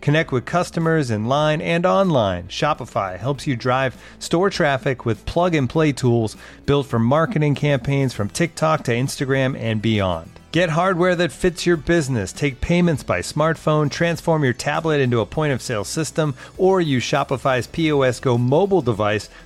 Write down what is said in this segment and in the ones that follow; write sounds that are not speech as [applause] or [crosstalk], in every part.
Connect with customers in line and online. Shopify helps you drive store traffic with plug and play tools built for marketing campaigns from TikTok to Instagram and beyond. Get hardware that fits your business. Take payments by smartphone, transform your tablet into a point of sale system, or use Shopify's POS Go mobile device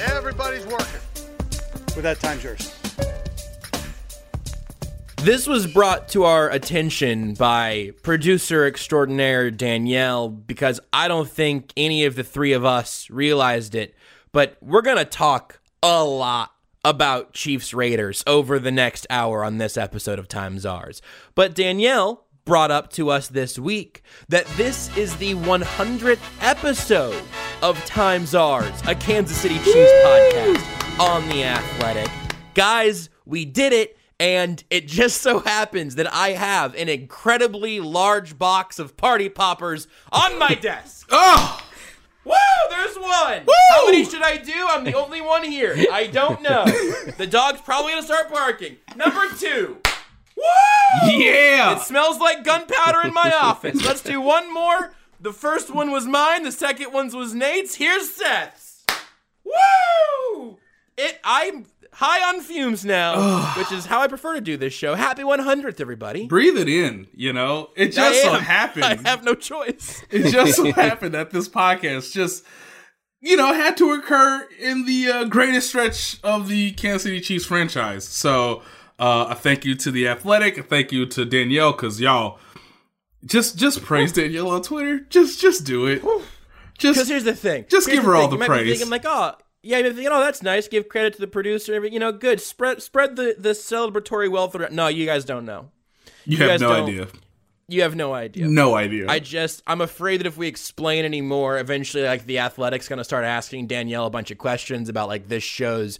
Everybody's working. With that, time's yours. This was brought to our attention by producer extraordinaire Danielle because I don't think any of the three of us realized it, but we're going to talk a lot about Chiefs Raiders over the next hour on this episode of Times Ours. But Danielle brought up to us this week that this is the 100th episode of Time Czars, a Kansas City Chiefs podcast on The Athletic. Guys, we did it. And it just so happens that I have an incredibly large box of party poppers on my [laughs] desk. Oh, Woo! There's one. How many should I do? I'm the only one here. I don't know. [laughs] The dog's probably gonna start barking. Number two. Woo! Yeah. It smells like gunpowder in my office. Let's do one more. The first one was mine. The second one's was Nate's. Here's Seth's. Woo! It. I'm high on fumes now, which is how I prefer to do this show. Happy 100th, everybody. breathe it in. You know, it just so [laughs] happened. I have no choice. it just so happened that this podcast just, you know, had to occur in the uh, greatest stretch of the Kansas City Chiefs franchise. So, uh, a thank you to the Athletic. A thank you to Danielle because y'all just just praise Danielle on Twitter. Just just do it. Because Just here's the thing. Just Here's give her all the You praise. thinking like, oh, yeah, you're thinking, oh, that's nice. Give credit to the producer. You know, good. Spread spread the, the celebratory wealth around. No, you guys don't know. you, guys have no don't- idea. You have no idea. No idea. I just, I'm afraid that if we explain anymore, eventually, like, the Athletic's going to start asking Danielle a bunch of questions about, like, this show's,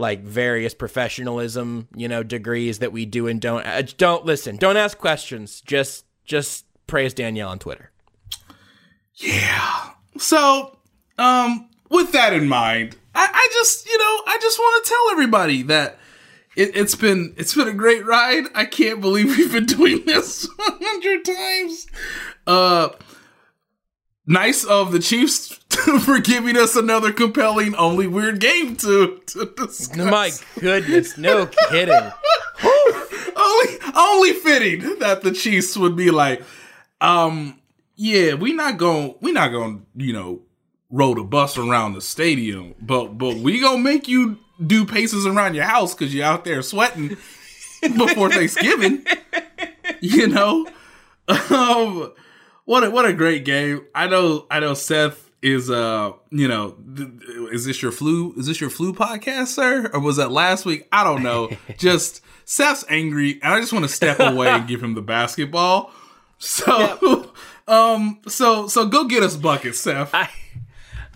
like, various professionalism, you know, degrees that we do and don't. Uh, don't listen. Don't ask questions. Just, just praise Danielle on Twitter. Yeah. So, um, with that in mind, I, I just, you know, I just want to tell everybody that it, it's been it's been a great ride. I can't believe we've been doing this [laughs] a hundred times. Uh, nice of the Chiefs [laughs] for giving us another compelling, only weird game to to discuss. My goodness. No [laughs] kidding. [laughs] only only fitting that the Chiefs would be like, um, yeah, we not going we not gonna you know roll the bus around the stadium, but but we gonna make you do paces around your house because you're out there sweating before Thanksgiving. you know, um, what a, what a great game. I know I know Seth is uh you know th- is this your flu is this your flu podcast sir or was that last week i don't know [laughs] just seth's angry and i just want to step away and give him the basketball so [laughs] um so so go get us buckets seth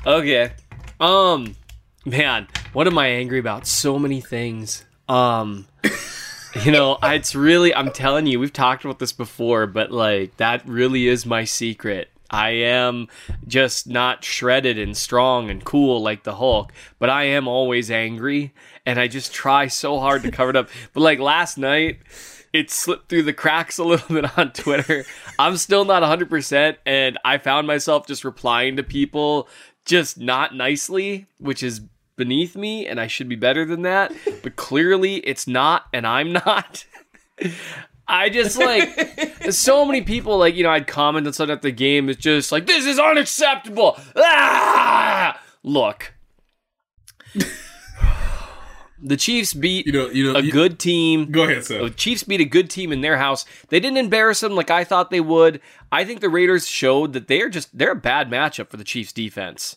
Okay. Um man, what am I angry about? So many things. Um you know, it's really I'm telling you, we've talked about this before, but like that really is my secret. I am just not shredded and strong and cool like the Hulk, but I am always angry and I just try so hard to cover it up. But like last night, it slipped through the cracks a little [laughs] bit on Twitter. I'm still not 100%, and I found myself just replying to people just not nicely, which is beneath me, and I should be better than that. But clearly, it's not, and I'm not. [laughs] I just like so many people like you know I'd comment on something at the game. It's just like this is unacceptable. Ah! Look, [sighs] the Chiefs beat You know, you know, a you- good team. Go ahead, sir. The Chiefs beat a good team in their house. They didn't embarrass them like I thought they would. I think the Raiders showed that they're just they're a bad matchup for the Chiefs defense.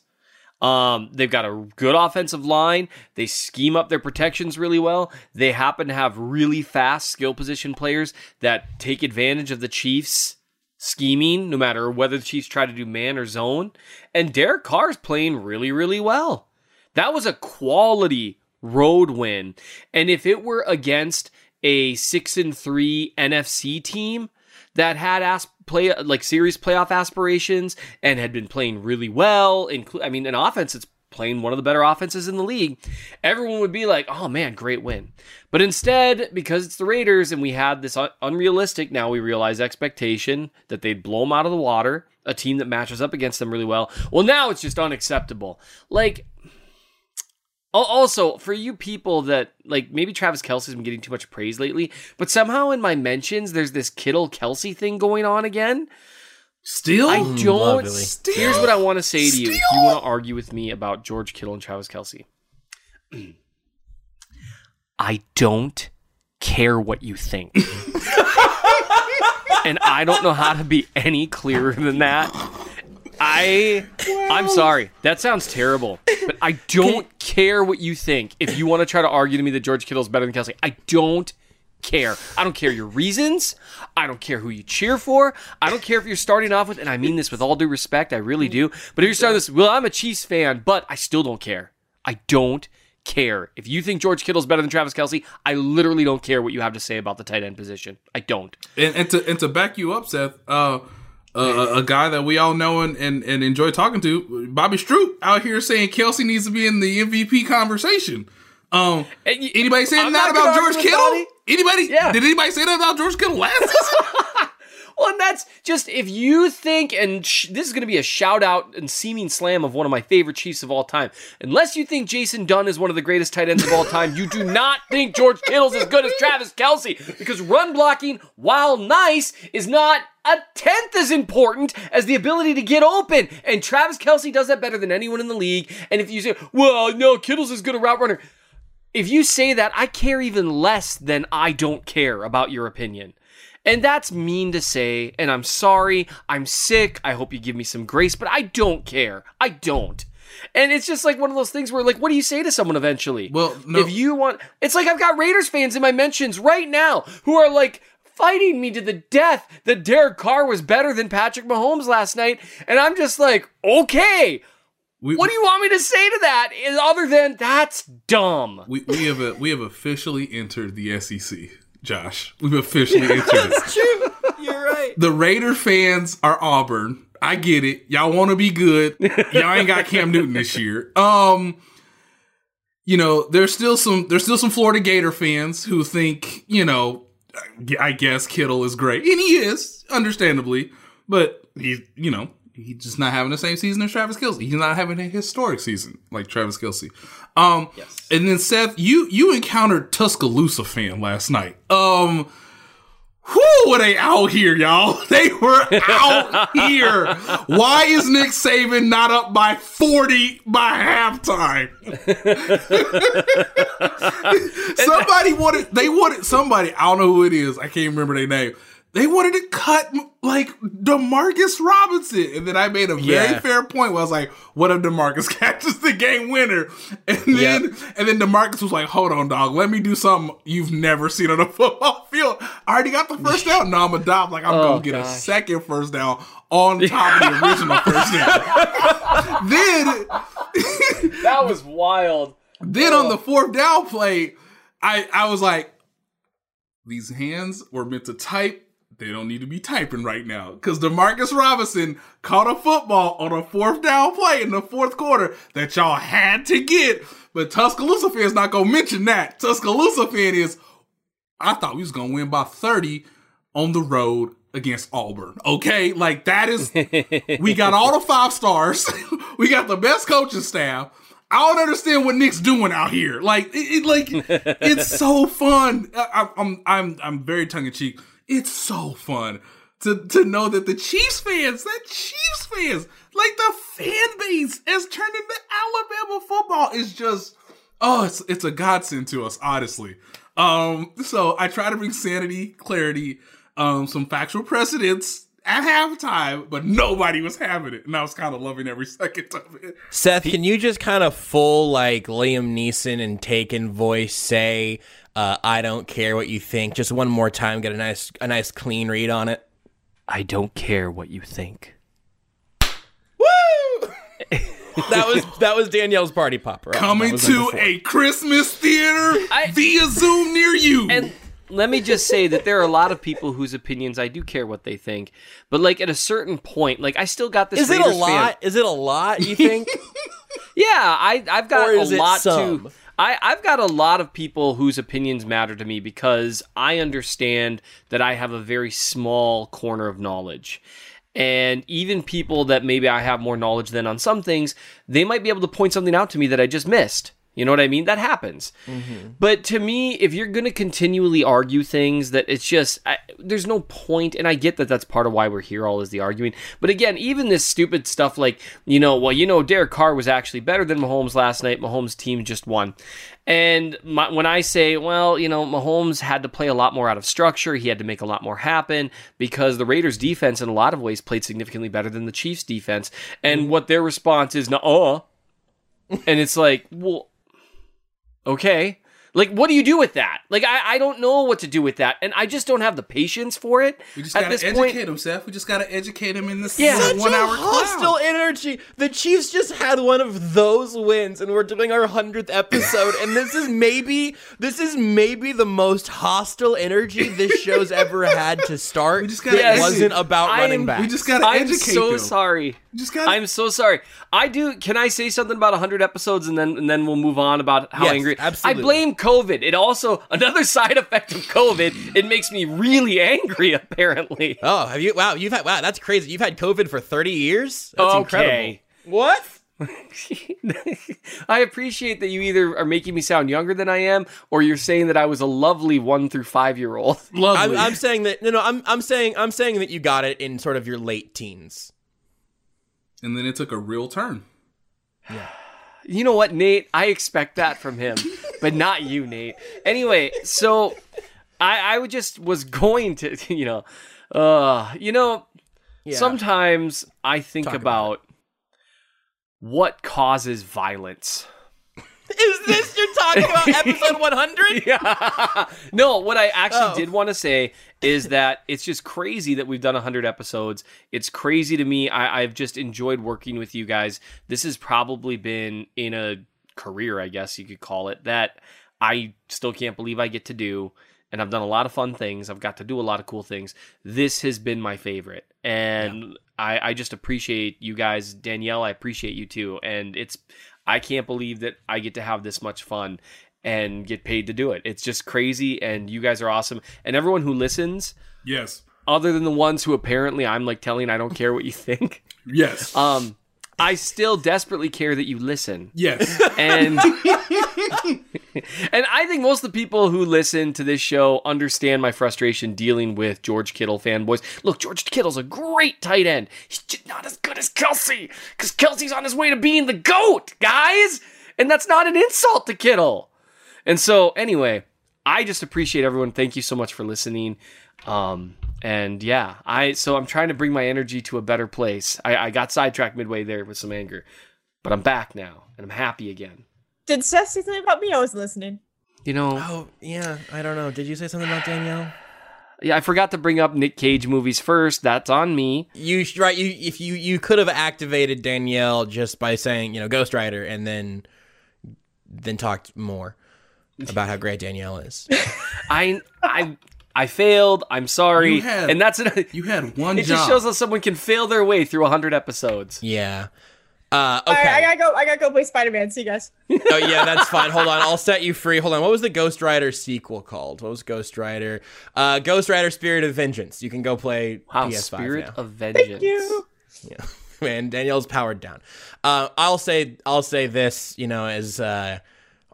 Um, they've got a good offensive line. They scheme up their protections really well. They happen to have really fast skill position players that take advantage of the Chiefs scheming, no matter whether the Chiefs try to do man or zone. And Derek Carr is playing really, really well. That was a quality road win. And if it were against a six and three NFC team that had as- play like series playoff aspirations and had been playing really well, inclu- I mean, an offense that's playing one of the better offenses in the league, everyone would be like, "Oh man, great win." But instead, because it's the Raiders and we had this un- unrealistic, now we realize expectation that they'd blow them out of the water, a team that matches up against them really well. Well, now it's just unacceptable. Like Also, for you people that like maybe Travis Kelce's been getting too much praise lately, but somehow in my mentions there's this Kittle Kelce thing going on again. Still, I hmm, don't. lovely. Here's what I want to say to you: if you want to argue with me about George Kittle and Travis Kelce, [clears throat] I don't care what you think, [laughs] and I don't know how to be any clearer than that. I I'm sorry. That sounds terrible. But I [laughs] don't care what you think. If you want to try to argue to me that George Kittle is better than Kelce, I don't care. I don't care your reasons. I don't care who you cheer for. I don't care if you're starting off with and I mean this with all due respect, I really do. But if you're starting this, well, I'm a Chiefs fan, but I still don't care. I don't care. If you think George Kittle's better than Travis Kelce, I literally don't care what you have to say about the tight end position. I don't. and, and to and to back you up, Seth, uh, uh, a guy that we all know and, and, and enjoy talking to, Bobby Stroop, out here saying Kelce needs to be in the MVP conversation. Um, anybody saying that about George Kittle? Anybody? Yeah. Did anybody say that about George Kittle last season? [laughs] Well, and that's just if you think, and sh- this is going to be a shout out and seeming slam of one of my favorite Chiefs of all time. Unless you think Jason Dunn is one of the greatest tight ends of all time, you do not think George Kittle's as good as Travis Kelce because run blocking, while nice, is not a tenth as important as the ability to get open. And Travis Kelce does that better than anyone in the league. And if you say, well, no, Kittle's as good a route runner. If you say that, I care even less than I don't care about your opinion. And that's mean to say, and I'm sorry, I'm sick, I hope you give me some grace, but I don't care. I don't. And it's just like one of those things where, like, what do you say to someone eventually? Well, no- if you want, it's like I've got Raiders fans in my mentions right now who are like fighting me to the death that Derek Carr was better than Patrick Mahomes last night, and I'm just like, okay, We, what do you want me to say to that? other than that's dumb. we, we have a, we have officially entered the SEC, Josh. We've officially entered That's it. You're right. The Raider fans are Auburn. I get it. Y'all want to be good. Y'all ain't got Cam Newton this year. Um, you know, there's still some there's still some Florida Gator fans who think, you know, I guess Kittle is great, and he is, understandably, but he's you know he's just not having the same season as Travis Kelce. He's not having a historic season like Travis Kelce. Um, and then Seth, you you encountered Tuscaloosa fan last night. Um. Who were they out here, y'all? [laughs] They were out here. Why is Nick Saban not up by 40 by halftime? [laughs] [laughs] somebody wanted, they wanted somebody, I don't know who it is, I can't remember their name. They wanted to cut like Demarcus Robinson. And then I made a very Yeah. fair point where I was like, what if Demarcus [laughs] catches the game winner? And then Yep. and then Demarcus was like, hold on, dog, let me do something you've never seen on a [laughs] football field. I already got the first down. No, I'm a dog. Like I'm Oh, gonna get a second first down on top of the original first down. [laughs] then That was wild. then on the fourth down play, I I was like, these hands were meant to type. They don't need to be typing right now because Demarcus Robinson caught a football on a fourth down play in the fourth quarter that y'all had to get. But Tuscaloosa fan's not gonna mention that. Tuscaloosa fan is, I thought we was gonna win by thirty on the road against Auburn. Okay, like that is [laughs] we got all the five stars. [laughs] we got the best coaching staff. I don't understand what Nick's doing out here. Like, it, it like it's so fun. I, I'm I'm I'm very tongue in cheek. It's so fun to to know that the Chiefs fans, that Chiefs fans, like the fan base has turned into Alabama football is just oh, it's it's a godsend to us, honestly. Um, so I try to bring sanity, clarity, um, some factual precedents at halftime, but nobody was having it, and I was kind of loving every [laughs] second of it. Seth, can you just kind of full like Liam Neeson and Taken voice say, uh, "I don't care what you think"? Just one more time, get a nice a nice clean read on it. I don't care what you think. Woo! [laughs] that was that was Danielle's party popper. Coming to a Christmas theater I- via Zoom near you. And let me just say that there are a lot of people whose opinions I do care what they think, but like at a certain point, like I still got this. Is it a Raiders fan- lot? Is it a lot? You think? [laughs] Yeah, I I've got Or is a it lot some? to. I, I've got a lot of people whose opinions matter to me because I understand that I have a very small corner of knowledge. And even people that maybe I have more knowledge than on some things, they might be able to point something out to me that I just missed. You know what I mean? That happens. Mm-hmm. But to me, if you're going to continually argue things that it's just, I, there's no point, and I get that that's part of why we're here, all is the arguing. But again, even this stupid stuff like, you know, well, you know, Derek Carr was actually better than Mahomes last night. Mahomes' team just won. And my, when I say, well, you know, Mahomes had to play a lot more out of structure, he had to make a lot more happen because the Raiders' defense, in a lot of ways, played significantly better than the Chiefs' defense. And mm-hmm. what their response is, no, and it's like, well, okay. Like, what do you do with that? Like, I, I don't know what to do with that. And I just don't have the patience for it. we just at gotta this educate point. him, Seth. We just gotta educate him in this Yeah. one Such hour hostile class. energy. The Chiefs just had one of those wins, and we're doing our hundredth episode, and this is maybe this is maybe the most hostile energy this show's ever had to start. We just gotta that Yes. wasn't about I running back. We just gotta I'm educate so them. sorry. We just gotta. I'm so sorry. I do. Can I say something about 100 episodes and then and then we'll move on about how Yes, angry? absolutely. I blame COVID. It also another side effect of COVID. It makes me really angry. Apparently. Oh, have you? Wow, you've had wow, that's crazy. You've had COVID for thirty years. That's Okay. incredible. What? [laughs] I appreciate that you either are making me sound younger than I am, or you're saying that I was a lovely one through five year old. [laughs] Lovely. I'm, I'm saying that no, no. I'm I'm saying I'm saying that you got it in sort of your late teens. and then it took a real turn. You know what, Nate? I expect that from him, but not you, Nate. Anyway, so I I would just was going to, [laughs] you know, uh, you know, Yeah. sometimes I think about, about what causes violence. Is this you're talking about [laughs] episode 100? Yeah. no, what I actually Oh. did want to say is that it's just crazy that we've done 100 episodes. It's crazy to me. I, I've just enjoyed working with you guys. This has probably been in a career, I guess you could call it, that I still can't believe I get to do. And I've done a lot of fun things. I've got to do a lot of cool things. This has been my favorite. And I, I just appreciate you guys. Danielle, I appreciate you too. And it's, I can't believe that I get to have this much fun and get paid to do it. It's just crazy, and you guys are awesome. And everyone who listens, Yes. other than the ones who apparently I'm like telling I don't care what you think, Yes. um, I still desperately care that you listen. yes. And [laughs] [laughs] and I think most of the people who listen to this show understand my frustration dealing with George Kittle fanboys. Look, George Kittle's a great tight end. He's just not as good as Kelce because Kelce's on his way to being the GOAT, guys. And that's not an insult to Kittle. And so, anyway, I just appreciate everyone. Thank you so much for listening. Um, and yeah, I so I'm trying to bring my energy to a better place. I, I got sidetracked midway there with some anger, but I'm back now and I'm happy again. Did Seth say something about me? I was listening. You know, Oh yeah, I don't know. Did you say something about Danielle? yeah, I forgot to bring up Nick Cage movies first. That's on me. You sh- right? You if you you could have activated Danielle just by saying you know Ghost Rider and then then talked more [laughs] about how great Danielle is. [laughs] I I I failed. I'm sorry, You had- and that's it. You had [laughs] one It job. just shows how someone can fail their way through hundred episodes. yeah. Uh, okay. right, I gotta go. I gotta go play Spider Man. See you guys. oh yeah, that's [laughs] fine. Hold on, I'll set you free. Hold on. What was the Ghost Rider sequel called? What was Ghost Rider? Uh, Ghost Rider: Spirit of Vengeance. You can go play Wow, PS5 Spirit now. of Vengeance. Thank you. Yeah, [laughs] Man, Danielle's powered down. Uh, I'll say I'll say this. You know, as uh,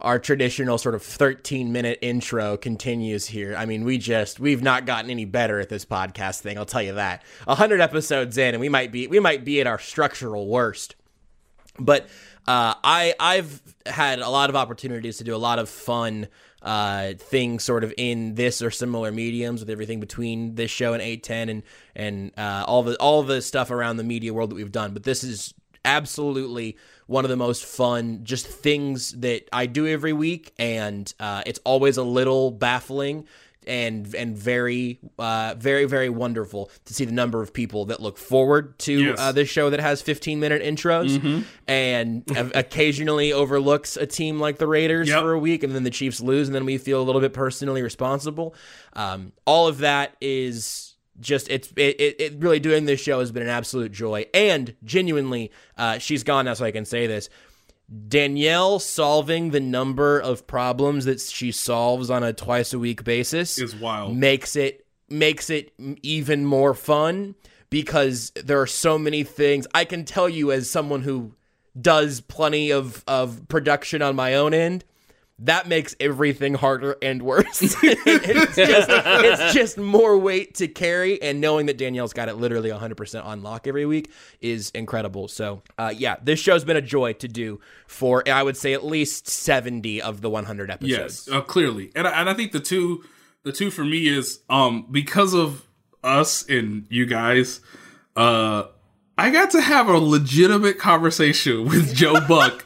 our traditional sort of 13 minute intro continues here. I mean, we just we've not gotten any better at this podcast thing. I'll tell you that. 100 episodes in, and we might be we might be at our structural worst. but uh, I I've had a lot of opportunities to do a lot of fun uh, things sort of in this or similar mediums with everything between this show and 810 and and uh, all the all the stuff around the media world that we've done. But this is absolutely one of the most fun just things that I do every week, and uh, it's always a little baffling and and very uh, very very wonderful to see the number of people that look forward to Yes. uh, this show that has 15 minute intros and occasionally overlooks a team like the Raiders Yep. for a week and then the Chiefs lose and then we feel a little bit personally responsible. Um, all of that is just it's it, it, it really doing this show has been an absolute joy and genuinely uh, she's gone now so I can say this. Danielle solving the number of problems that she solves on a twice a week basis Is wild. makes it makes it even more fun because there are so many things I can tell you as someone who does plenty of of production on my own end that makes everything harder and worse. [laughs] it's, just, it's just more weight to carry, and knowing that Danielle's got it literally 100% on lock every week is incredible. So, uh, yeah, this show's been a joy to do for, I would say, at least 70 of the 100 episodes. Yes, uh, clearly, and I, and I think the two, the two for me is um because of us and you guys, uh, I got to have a legitimate conversation [laughs] with Joe Buck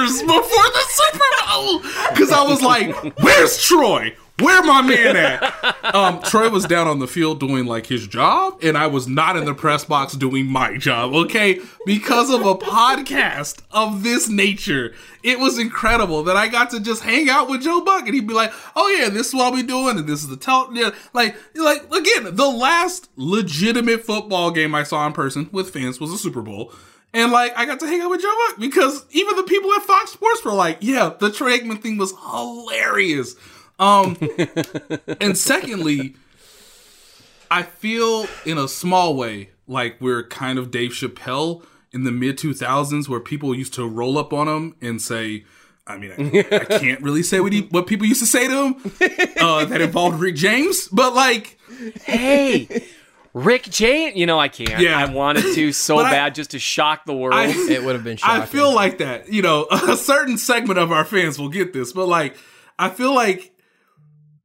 hours before the Super Bowl because I was like, "Where's Troy? Where my man at?" Um, Troy was down on the field doing like his job, and I was not in the press box doing my job. Okay, because of a podcast of this nature, it was incredible that I got to just hang out with Joe Buck, and he'd be like, "Oh yeah, this is what I'll be doing, and this is the tell." Yeah, like, like again, the last legitimate football game I saw in person with fans was a Super Bowl. And like I got to hang out with Joe Buck because even the people at Fox Sports were like, "Yeah, the Troy Aikman thing was hilarious." Um, [laughs] and secondly, I feel in a small way like we're kind of Dave Chappelle in the mid 2000s, where people used to roll up on him and say, I mean, I, I can't really say what he, what people used to say to him uh, that involved Rick James, but like, Hey, Rick James. You know I can't. Yeah. I wanted to [laughs] so But I- bad just to shock the world. I, It would have been shocking. I feel like that. You know, [laughs] a certain segment of our fans will get this, but like, I feel like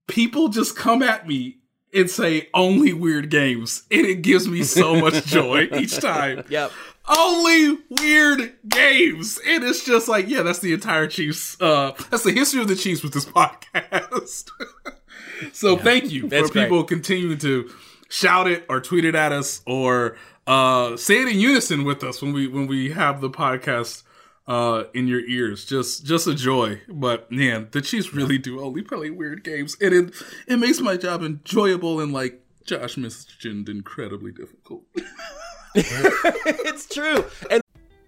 people just come at me and say only weird games, and it gives me so much [laughs] joy each time. Yep. Only weird games, and it's just like, yeah, that's the entire Chiefs. Uh, that's the history of the Chiefs with this podcast. so thank you That's for great. people continuing to shout it or tweet it at us or uh, say it in unison with us when we when we have the podcast uh, in your ears. Just just a joy. But man, the Chiefs really do only play weird games, and it it makes my job enjoyable and like Josh mentioned, incredibly difficult. [laughs] [laughs] it's true. And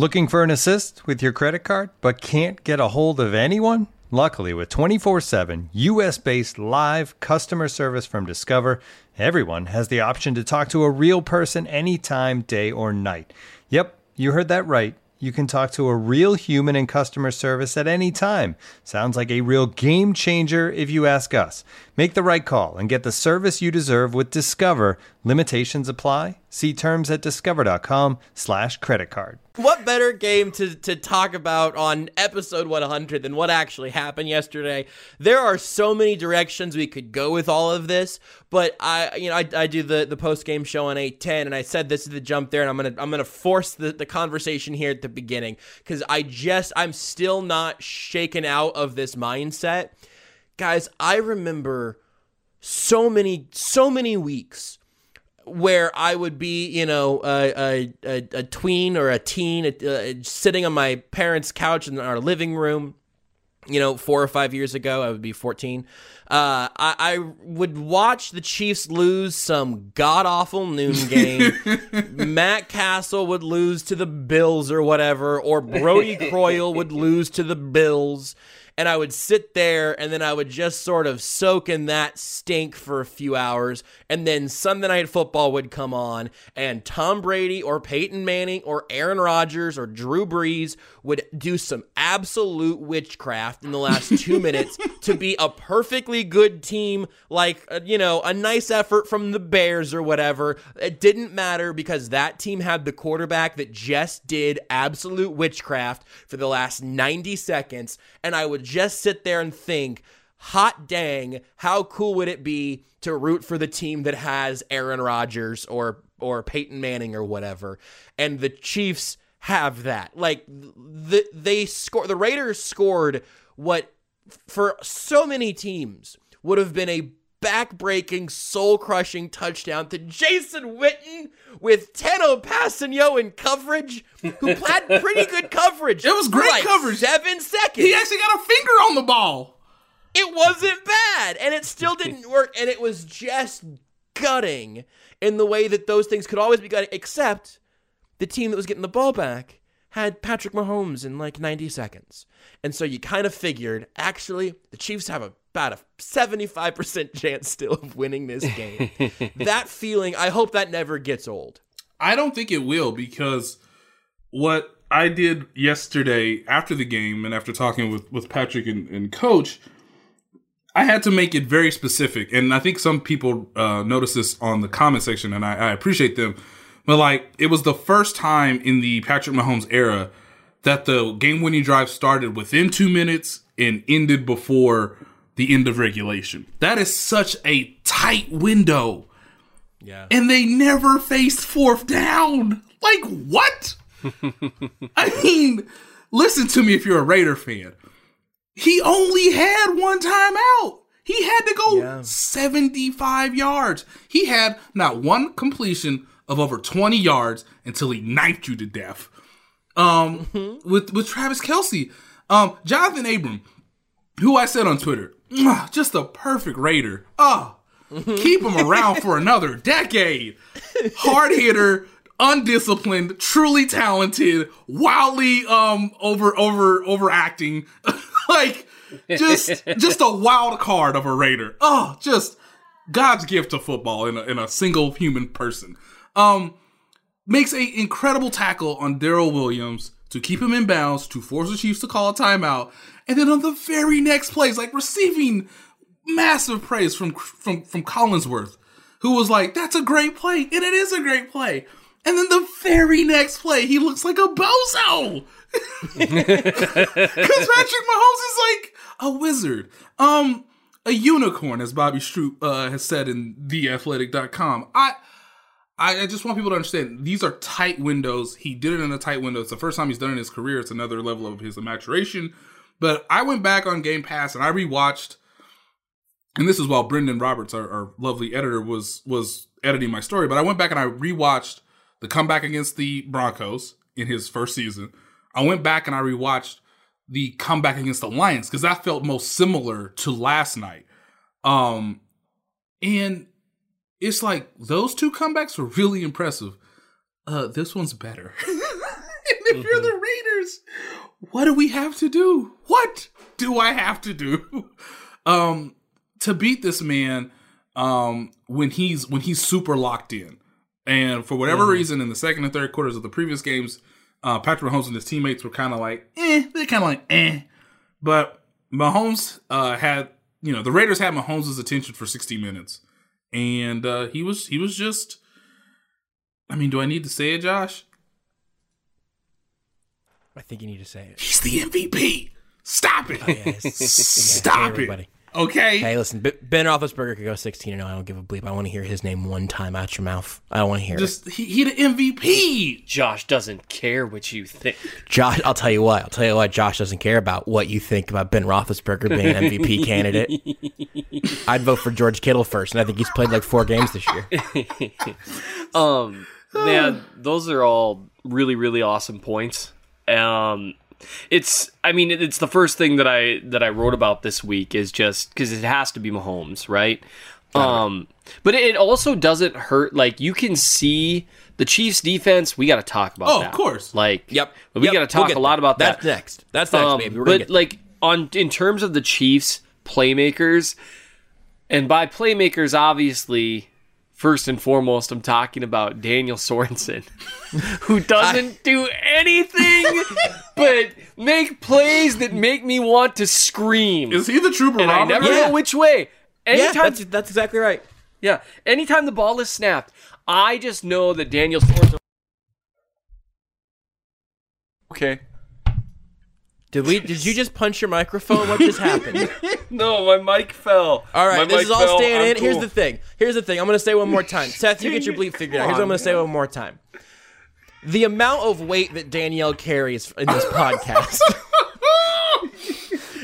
Looking for an assist with your credit card but can't get a hold of anyone? Luckily, with 24 7 US based live customer service from Discover, everyone has the option to talk to a real person anytime, day or night. Yep, you heard that right. You can talk to a real human in customer service at any time. Sounds like a real game changer if you ask us. Make the right call and get the service you deserve with Discover. Limitations apply. See terms at discover.com/slash credit card. what better game to, to talk about on episode 100 than what actually happened yesterday? There are so many directions we could go with all of this, but I, you know, I, I do the, the post game show on 810, and I said this is the jump there, and I'm gonna I'm gonna force the, the conversation here at the beginning because I just I'm still not shaken out of this mindset, guys. I remember so many so many weeks where I would be, you know, a, a, a tween or a teen uh, sitting on my parents' couch in our living room, you know, four or five years ago, I would be 14. Uh, I, I would watch the Chiefs lose some god awful noon [laughs] game. Matt Cassel would lose to the Bills or whatever, or Brodie Croyle would lose to the Bills and I would sit there and then I would just sort of soak in that stink for a few hours. And then Sunday Night Football would come on, and Tom Brady or Peyton Manning or Aaron Rodgers or Drew Brees would do some absolute witchcraft in the last two [laughs] minutes to be a perfectly good team, like, uh, you know, a nice effort from the Bears or whatever. It didn't matter because that team had the quarterback that just did absolute witchcraft for the last 90 seconds. And I would just sit there and think, hot dang, how cool would it be to root for the team that has Aaron Rodgers or or Peyton Manning or whatever? And the Chiefs have that. Like the they score the Raiders scored what for so many teams would have been a back-breaking, soul-crushing touchdown to Jason Witten with Tanoh Kpassagnon in coverage, who [laughs] had pretty good coverage. It was great like coverage. Seven seconds. He actually got a finger on the ball. It wasn't bad, and it still didn't [laughs] work, and it was just gutting in the way that those things could always be gutting, except the team that was getting the ball back had Patrick Mahomes in like 90 seconds. And so you kind of figured, actually, the Chiefs have a, about a 75% [laughs] chance still of winning this game. [laughs] that feeling, I hope that never gets old. I don't think it will because what I did yesterday after the game and after talking with, with Patrick and, and Coach, I had to make it very specific. And I think some people uh, noticed this on the comment section, and I, I appreciate them. But like, it was the first time in the Patrick Mahomes era that the game winning drive started within two minutes and ended before the end of regulation. That is such a tight window. Yeah. And they never faced fourth down. Like, what? [laughs] I mean, listen to me if you're a Raider fan. He only had one timeout. He had to go Yeah. 75 yards. He had not one completion of over 20 yards until he knifed you to death. Um, with with Travis Kelce, um, Johnathan Abram, who I said on Twitter, just a perfect Raider. Oh, keep him around for [laughs] another decade. Hard hitter, undisciplined, truly talented, wildly um over over overacting, [laughs] like just [laughs] just a wild card of a Raider. Oh, just God's gift to football in a, in a single human person. Um, makes a incredible tackle on Darrel Williams to keep him in bounds to force the Chiefs to call a timeout, and then on the very next plays, like receiving massive praise from from from Collinsworth, who was like, "That's a great play," and it is a great play. And then the very next play, he looks like a bozo. [laughs] Because Patrick Mahomes is like a wizard. Um, a unicorn, as Bobby Stroop uh, has said in theathletic.com. I, I I just want people to understand these are tight windows. He did it in a tight window. It's the first time he's done it in his career. It's another level of his maturation. But I went back on Game Pass and I rewatched, and this is while Brendan Roberts, our, our lovely editor, was was editing my story. But I went back and I rewatched the comeback against the Broncos in his first season. I went back and I rewatched the comeback against the Lions because that felt most similar to last night. Um, and it's like those two comebacks were really impressive. Uh, this one's better. [laughs] and if you're the Raiders, what do we have to do? What do I have to do? [laughs] um, to beat this man, um, when he's when he's super locked in, and for whatever reason, in the second and third quarters of the previous games, uh, Patrick Mahomes and his teammates were kind of like, eh, they're kind of like, eh. But Mahomes uh, had, you know, the Raiders had Mahomes' attention for 60 minutes, and uh, he was he was just. I mean, do I need to say it, Josh? I think you need to say it. He's the MVP. Stop it. Yes. [laughs] Stop Hey, it. Everybody. Okay. Hey, listen, B- Ben Roethlisberger could go 16 and 0. I don't give a bleep. I want to hear his name one time out your mouth. I don't want to hear it. Just he, he the MVP. Josh doesn't care what you think. Josh, I'll tell you what. I'll tell you what. Josh doesn't care about what you think about Ben Roethlisberger being an MVP [laughs] candidate. I'd vote for George Kittle first, and I think he's played like four games this year. [laughs] Um, man, those are all really, really awesome points. Um, it's, I mean, it's the first thing that I that I wrote about this week is just because it has to be Mahomes, right? Um, but it also doesn't hurt. Like you can see the Chiefs' defense. We got to talk about. Oh, of course. Like, Yep. we Yep. got to We'll talk get a lot about That's that. next. That's next, Um, baby. We're but like on in terms of the Chiefs playmakers, and by playmakers, obviously, first and foremost, I'm talking about Daniel Sorensen, [laughs] who doesn't do anything [laughs] but make plays that make me want to scream, Is he the true and I never Yeah. know which way. yeah, Anytime, that's, that's exactly right. yeah, anytime the ball is snapped, I just know that Daniel Sorensen. Okay. Did we? Did you just punch your microphone? What just happened? [laughs] No, my mic fell. All right, My this is all fell. staying I'm in. Here's the thing. Here's the thing. I'm going to say one more time. Seth, you get your bleep figured out. Here's what I'm going to say one more time. The amount of weight that Danielle carries in this [laughs] podcast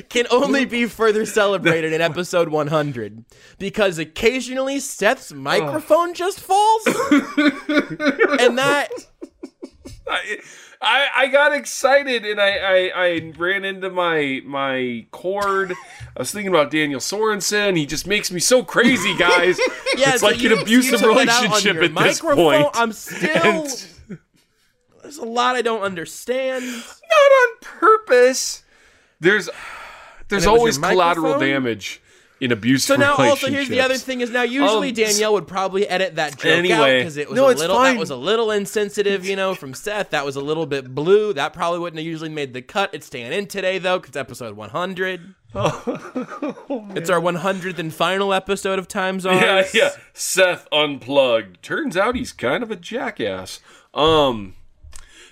can only be further celebrated in episode 100 because occasionally Seth's microphone just falls. [laughs] and that I, I I got excited and I, I I ran into my my cord. I was thinking about Daniel Sorensen. He just makes me so crazy, [laughs] guys. yeah, it's so like you- an abusive you took it out on relationship at this point. I'm [laughs] still And- There's a lot I don't understand. Not on purpose. There's there's And it was always collateral microphone? damage in abusive So now, also here's the other thing: is now usually Um, Danielle would probably edit that joke out because it was No, a little fine. that was a little insensitive, you know, from Seth. That was a little bit blue. That probably wouldn't have usually made the cut. It's staying in today though because episode 100. [laughs] Oh, it's our 100th and final episode of Times on. Yeah, [laughs] yeah. Seth unplugged. Turns out he's kind of a jackass. Um.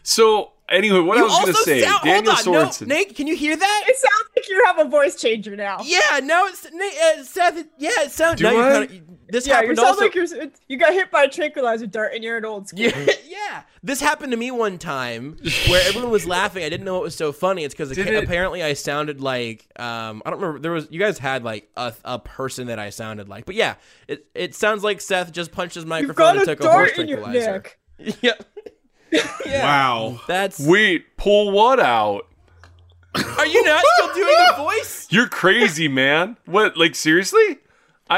So anyway, what I was going to say, sound, Daniel hold on, no, Nate, can you hear that? It sounds like you have a voice changer now. Yeah, no, it's Nate, uh, Seth. Yeah, it sounds. Do now you're I? kinda, this Yeah, happened also. like you're, you got hit by a tranquilizer dart and you're an old [laughs] school. Yeah, yeah. This happened to me one time where everyone was laughing. I didn't know it was so funny. It's because Did it- apparently I sounded like um I don't remember. There was you guys had like a, a person that I sounded like, but yeah, it it sounds like Seth just punched his microphone and a took a horse dart in your tranquilizer. neck. [laughs] Yeah, [laughs] yeah. Wow. That's. Wait, pull what out? Are you not still doing the voice? [laughs] You're crazy, man. What? Like seriously?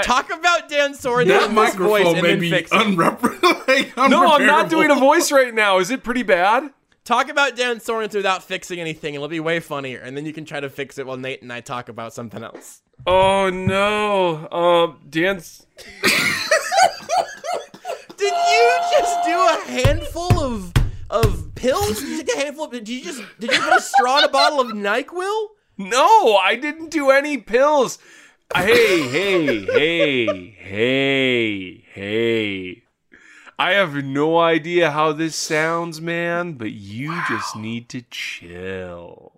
Talk about Dan Sorensen That in this voice microphone and may then be fix it. unrep- [laughs] like, No, I'm not doing a voice right now. Is it pretty bad? Talk about Dan Sorensen without fixing anything. It'll be way funnier, and then you can try to fix it while Nate and I talk about something else. Oh no. Um, Dan's. Did you just do a handful of of pills? Did you take a handful of, did you just did you put a straw in a bottle of NyQuil? No, I didn't do any pills. Hey, hey, hey, hey, hey. I have no idea how this sounds, man, but you just need to chill.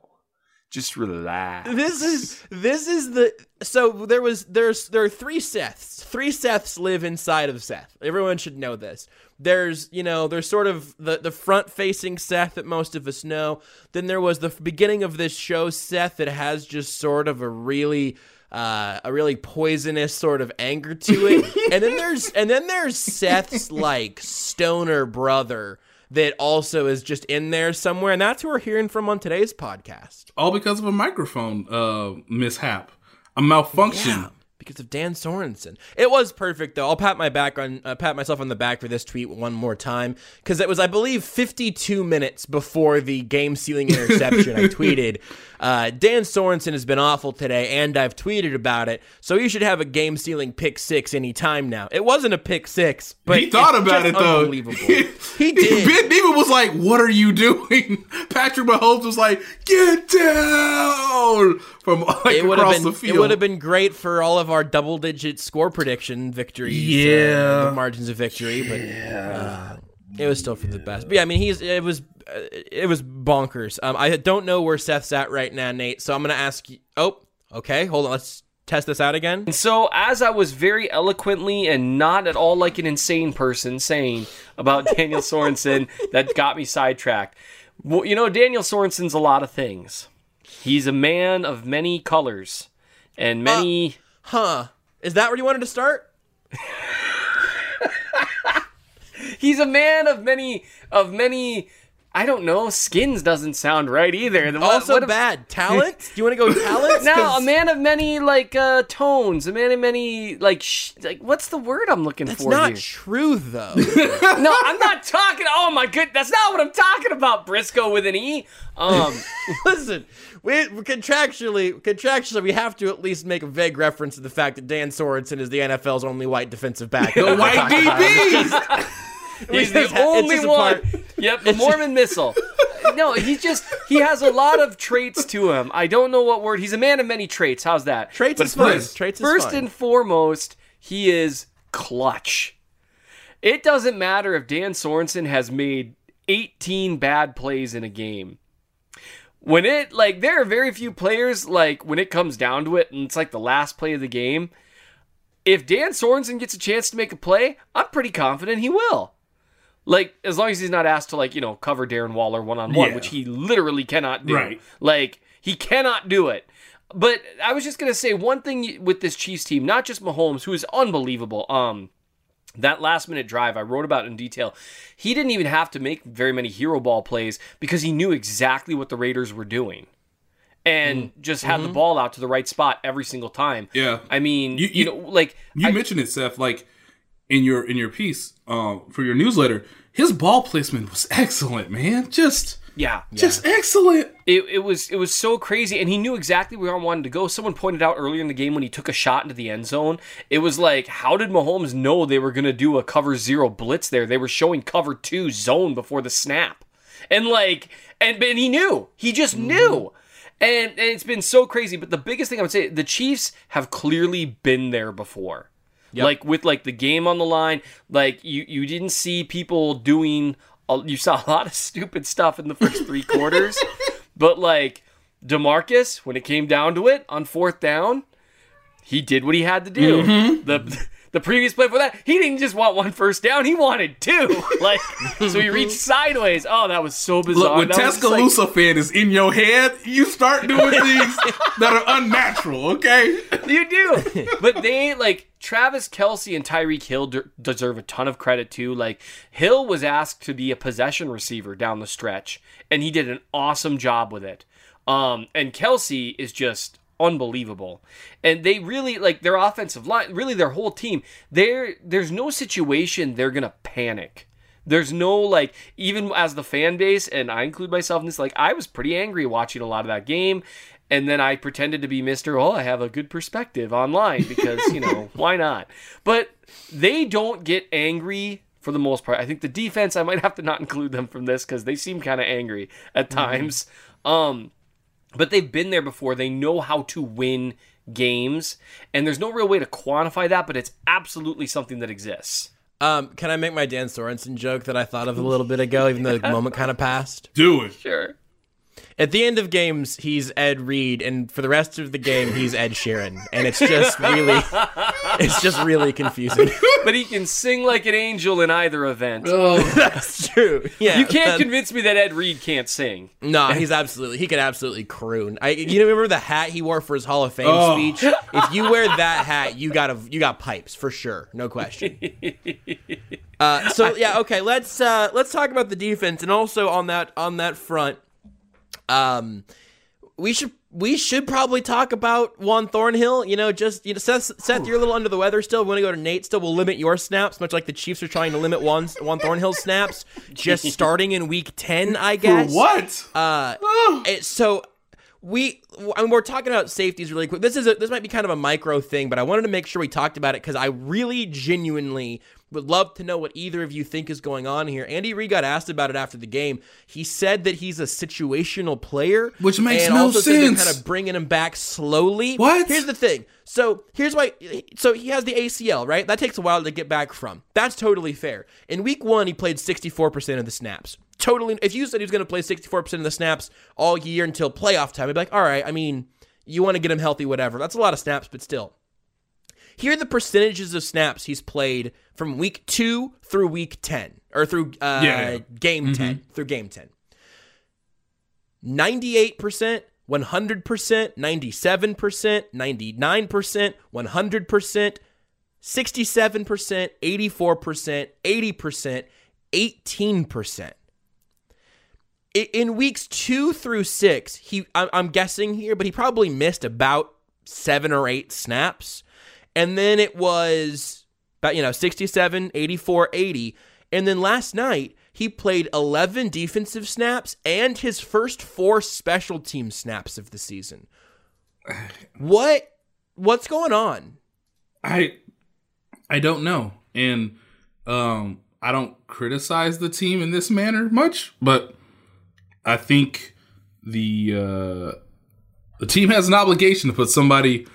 Just relax. This is this is the so there was there's there are three Seths. Three Seths live inside of Seth. Everyone should know this. There's you know there's sort of the the front facing Seth that most of us know. Then there was the beginning of this show Seth that has just sort of a really uh, a really poisonous sort of anger to it. [laughs] and then there's and then there's Seth's like stoner brother that also is just in there somewhere, and that's who we're hearing from on today's podcast. All because of a microphone uh, mishap, a malfunction. Yeah, because of Dan Sorensen. It was perfect though. I'll pat my back on uh, pat myself on the back for this tweet one more time because it was I believe 52 minutes before the game sealing [laughs] interception. I tweeted, uh, Dan Sorensen has been awful today, and I've tweeted about it. So you should have a game sealing pick six any time now. It wasn't a pick six, but he thought about it though. Unbelievable. [laughs] he did. Ben Beaver was like, "What are you doing?" [laughs] Patrick Mahomes was like, "Get down!" From [laughs] like it would have been the field. it would have been great for all of our double digit score prediction victories. uh, Yeah. the margins of victory, but uh, It was still for the best. But yeah, I mean, he's it was uh, it was bonkers. Um, I don't know where Seth's at right now, Nate. So I'm gonna ask you. Oh, okay. Hold on. Let's test this out again. And so, as I was very eloquently and not at all like an insane person saying about [laughs] Daniel Sorensen, that got me sidetracked. Well, you know, Daniel Sorensen's a lot of things. He's a man of many colors and many. Uh, huh? Is that where you wanted to start? [laughs] he's a man of many of many. I don't know. Skins doesn't sound right either. The- what- Also what if- bad talent. Do [laughs] you want to go talent? Now, a man of many like uh tones, a man of many like sh- like what's the word I'm looking It's for not here? true though. [laughs] no, I'm not talking. Oh my good, that's not what I'm talking about. Briscoe with an e. Um, [laughs] Listen, we contractually, contractually, we have to at least make a vague reference to the fact that Dan Sorensen is the NFL's only white defensive back. The white DBs. [laughs] he's the only one. Yep, the Mormon missile. [laughs] No, he's just he has a lot of traits to him. I don't know what word. He's a man of many traits. How's that? Traits But is fine. first- Traits is First fine. and foremost, he is clutch. It doesn't matter if Dan Sorensen has made 18 bad plays in a game. When it like there are very few players like when it comes down to it and it's like the last play of the game, if Dan Sorensen gets a chance to make a play, I'm pretty confident he will. Like as long as he's not asked to like, you know, cover Darren Waller one on one, Yeah. which he literally cannot do. Right. Like he cannot do it. But I was just gonna say one thing with this Chiefs team, not just Mahomes, who is unbelievable. Um, that last minute drive I wrote about in detail. He didn't even have to make very many hero ball plays because he knew exactly what the Raiders were doing. And just had the ball out to the right spot every single time. Mm-hmm. Yeah. I mean, You- you, you- know, like You I- mentioned it, Seth. Like in your in your piece uh, for your newsletter, his ball placement was excellent, man. Just yeah, just excellent. It, it was it was so crazy, and he knew exactly where I wanted to go. Someone pointed out earlier in the game when he took a shot into the end zone. It was like, how did Mahomes know they were going to do a cover zero blitz there? They were showing cover two zone before the snap, and like, and and he knew. He just knew. And, and it's been so crazy. But the biggest thing I would say, the Chiefs have clearly been there before. Like with like the game on the line, like you you didn't see people doing. You saw a lot of stupid stuff in the first three quarters, [laughs] but like Demarcus, when it came down to it on fourth down, he did what he had to do. Mm-hmm. The the previous play for that, he didn't just want one first down; he wanted two. [laughs] Like so, he reached sideways. Oh, that was so bizarre. Look, when That just like- Tuscaloosa fan is in your head, you start doing [laughs] things that are unnatural. Okay. You do. but they like Travis Kelce and Tyreek Hill de- deserve a ton of credit too. Like Hill was asked to be a possession receiver down the stretch, and he did an awesome job with it. Um, and Kelce is just unbelievable. And they really like their offensive line, really their whole team. There, there's no situation they're gonna panic. There's no like even as the fan base, and I include myself in this. Like I was pretty angry watching a lot of that game, and then I pretended to be Mister. Oh, I have a good perspective online because you know [laughs] why not? But they don't get angry for the most part. I think the defense I might have to not include them from this because they seem kind of angry at times. Um, but they've been there before. They know how to win games, and there's no real way to quantify that, but it's absolutely something that exists. Um, can I make my Dan Sorensen joke that I thought of a little bit ago, even though the [laughs] moment kind of passed? Do it. Sure. At the end of games, he's Ed Reed, and for the rest of the game, he's Ed Sheeran, and it's just really, [laughs] it's just really confusing. But he can sing like an angel in either event. Oh, [laughs] That's true. Yeah, you can't that- convince me that Ed Reed can't sing. No, he's absolutely. He could absolutely croon. I, you remember the hat he wore for his Hall of Fame Oh. speech? If you wear that hat, you got a, you got pipes for sure, no question. [laughs] Uh, so yeah, okay. Let's uh, let's talk about the defense, and also on that on that front, um, we should we should probably talk about Juan Thornhill. You know, just you know, Seth, Seth, you're a little under the weather still. We want to go to Nate still. We'll limit your snaps, much like the Chiefs are trying to limit Juan Juan Thornhill's snaps, just [laughs] starting in Week Ten, I For guess. what? Uh, it- so we I mean, we're talking about safeties really quick. This is a, this might be kind of a micro thing, but I wanted to make sure we talked about it because I really genuinely Would love to know what either of you think is going on here. Andy Reid got asked about it after the game. He said that he's a situational player, Which makes and no also sense. kind of bringing him back slowly. What? Here's the thing. So here's why. So he has the ACL, right? That takes a while to get back from. That's totally fair. In week one, he played 64% of the snaps. Totally. If you said he was going to play 64% of the snaps all year until playoff time, I'd be like, all right. I mean, you want to get him healthy, whatever. That's a lot of snaps, but still. Here are the percentages of snaps he's played from week two through week 10, or through uh, Yeah. game 10, through game 10. 98%, 100%, 97%, 99%, 100%, 67%, 84%, 80%, 18%. In weeks two through six, he I'm I'm guessing here, but he probably missed about seven or eight snaps. And then it was about, you know, 67, 84, 80. And then last night, he played 11 defensive snaps and his first four special team snaps of the season. What what's going on? I I don't know. And um I don't criticize the team in this manner much, but I think the uh the team has an obligation to put somebody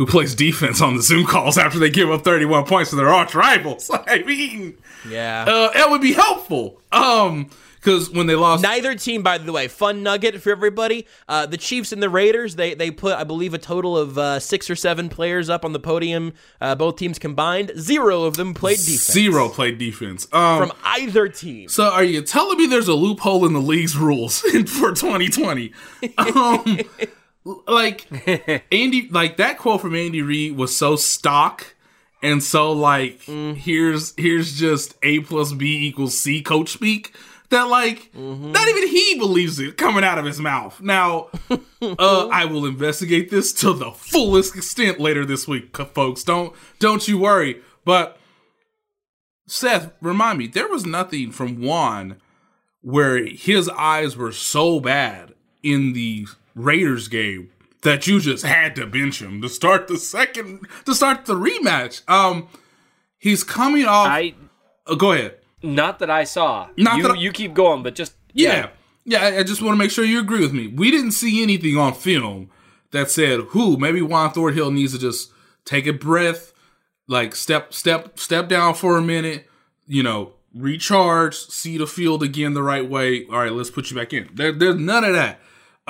who plays defense on the Zoom calls after they give up 31 points to their arch rivals. [laughs] I mean, Yeah. uh, that would be helpful. Um, because when they lost, Neither team, by the way, fun nugget for everybody. Uh, the Chiefs and the Raiders, they they put, I believe, a total of uh, six or seven players up on the podium. Uh, both teams combined, zero of them played defense. zero played defense. Um, from either team. So are you telling me there's a loophole in the league's rules [laughs] for 2020? [laughs] Um, like [laughs] Andy, like that quote from Andy Reid was so stock and so like here's here's just A plus B equals C coach speak that like not even he believes it coming out of his mouth. Now, [laughs] uh, I will investigate this to the fullest extent later this week, folks. Don't don't you worry, but. Seth, remind me, there was nothing from Juan where his eyes were so bad in the Raiders game that you just had to bench him to start the second to start the rematch. Um he's coming off I uh, go ahead. not that I saw. Not you that I- you keep going, but just Yeah. Yeah, I- I just want to make sure you agree with me. We didn't see anything on film that said, who, maybe Juan Thornhill needs to just take a breath, like step, step, step down for a minute, you know, recharge, see the field again the right way. All right, let's put you back in. There, there's none of that.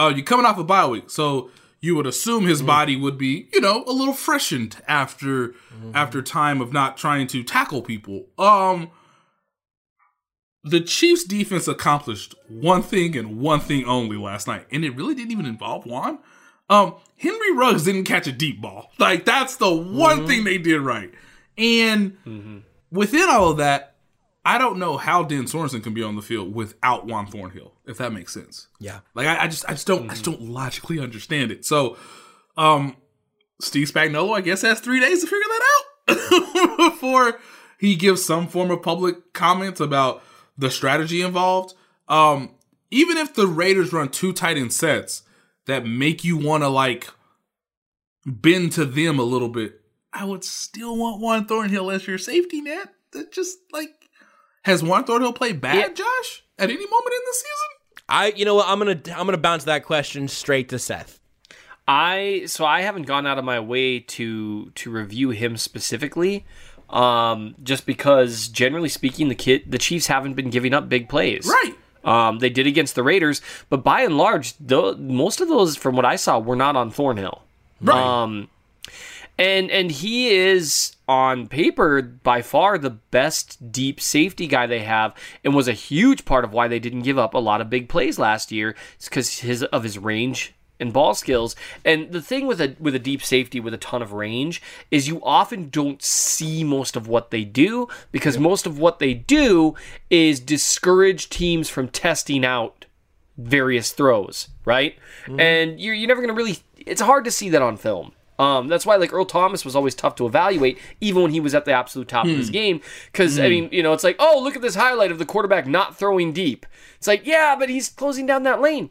Uh, you're coming off a bye week, so you would assume his body would be, you know, a little freshened after after time of not trying to tackle people. Um, the Chiefs defense accomplished one thing and one thing only last night, and it really didn't even involve Juan. Um, Henry Ruggs didn't catch a deep ball. Like that's the one thing they did right. And within all of that, I don't know how Dan Sorensen can be on the field without Juan Thornhill, if that makes sense. Yeah. Like I, I just I just don't I just don't logically understand it. So um Steve Spagnuolo, I guess, has three days to figure that out [laughs] before he gives some form of public comments about the strategy involved. Um, even if the Raiders run two tight end sets that make you want to like bend to them a little bit, I would still want Juan Thornhill as your safety net. That just like has Juan Thornhill played bad, Yeah. Josh, at any moment in the season? I, you know what? I'm gonna I'm gonna bounce that question straight to Seth. I so I haven't gone out of my way to to review him specifically, um, just because generally speaking, the kid the Chiefs haven't been giving up big plays. Right. Um, they did against the Raiders, but by and large, tho- most of those, from what I saw, were not on Thornhill. Right. Um, and and he is on paper by far the best deep safety guy they have, and was a huge part of why they didn't give up a lot of big plays last year. It's because his of his range and ball skills. And the thing with a with a deep safety with a ton of range is you often don't see most of what they do because most of what they do is discourage teams from testing out various throws, right? Mm-hmm. And you're, you're never going to really, it's hard to see that on film. Um, that's why like Earl Thomas was always tough to evaluate, even when he was at the absolute top of his game. Because I mean, you know, it's like, oh, look at this highlight of the quarterback not throwing deep. It's like, yeah, but he's closing down that lane.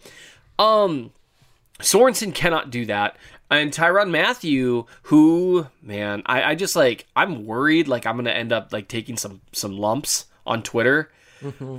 Um, Sorensen cannot do that. And Tyrann Mathieu, who man, I, I just like I'm worried like I'm gonna end up like taking some some lumps on Twitter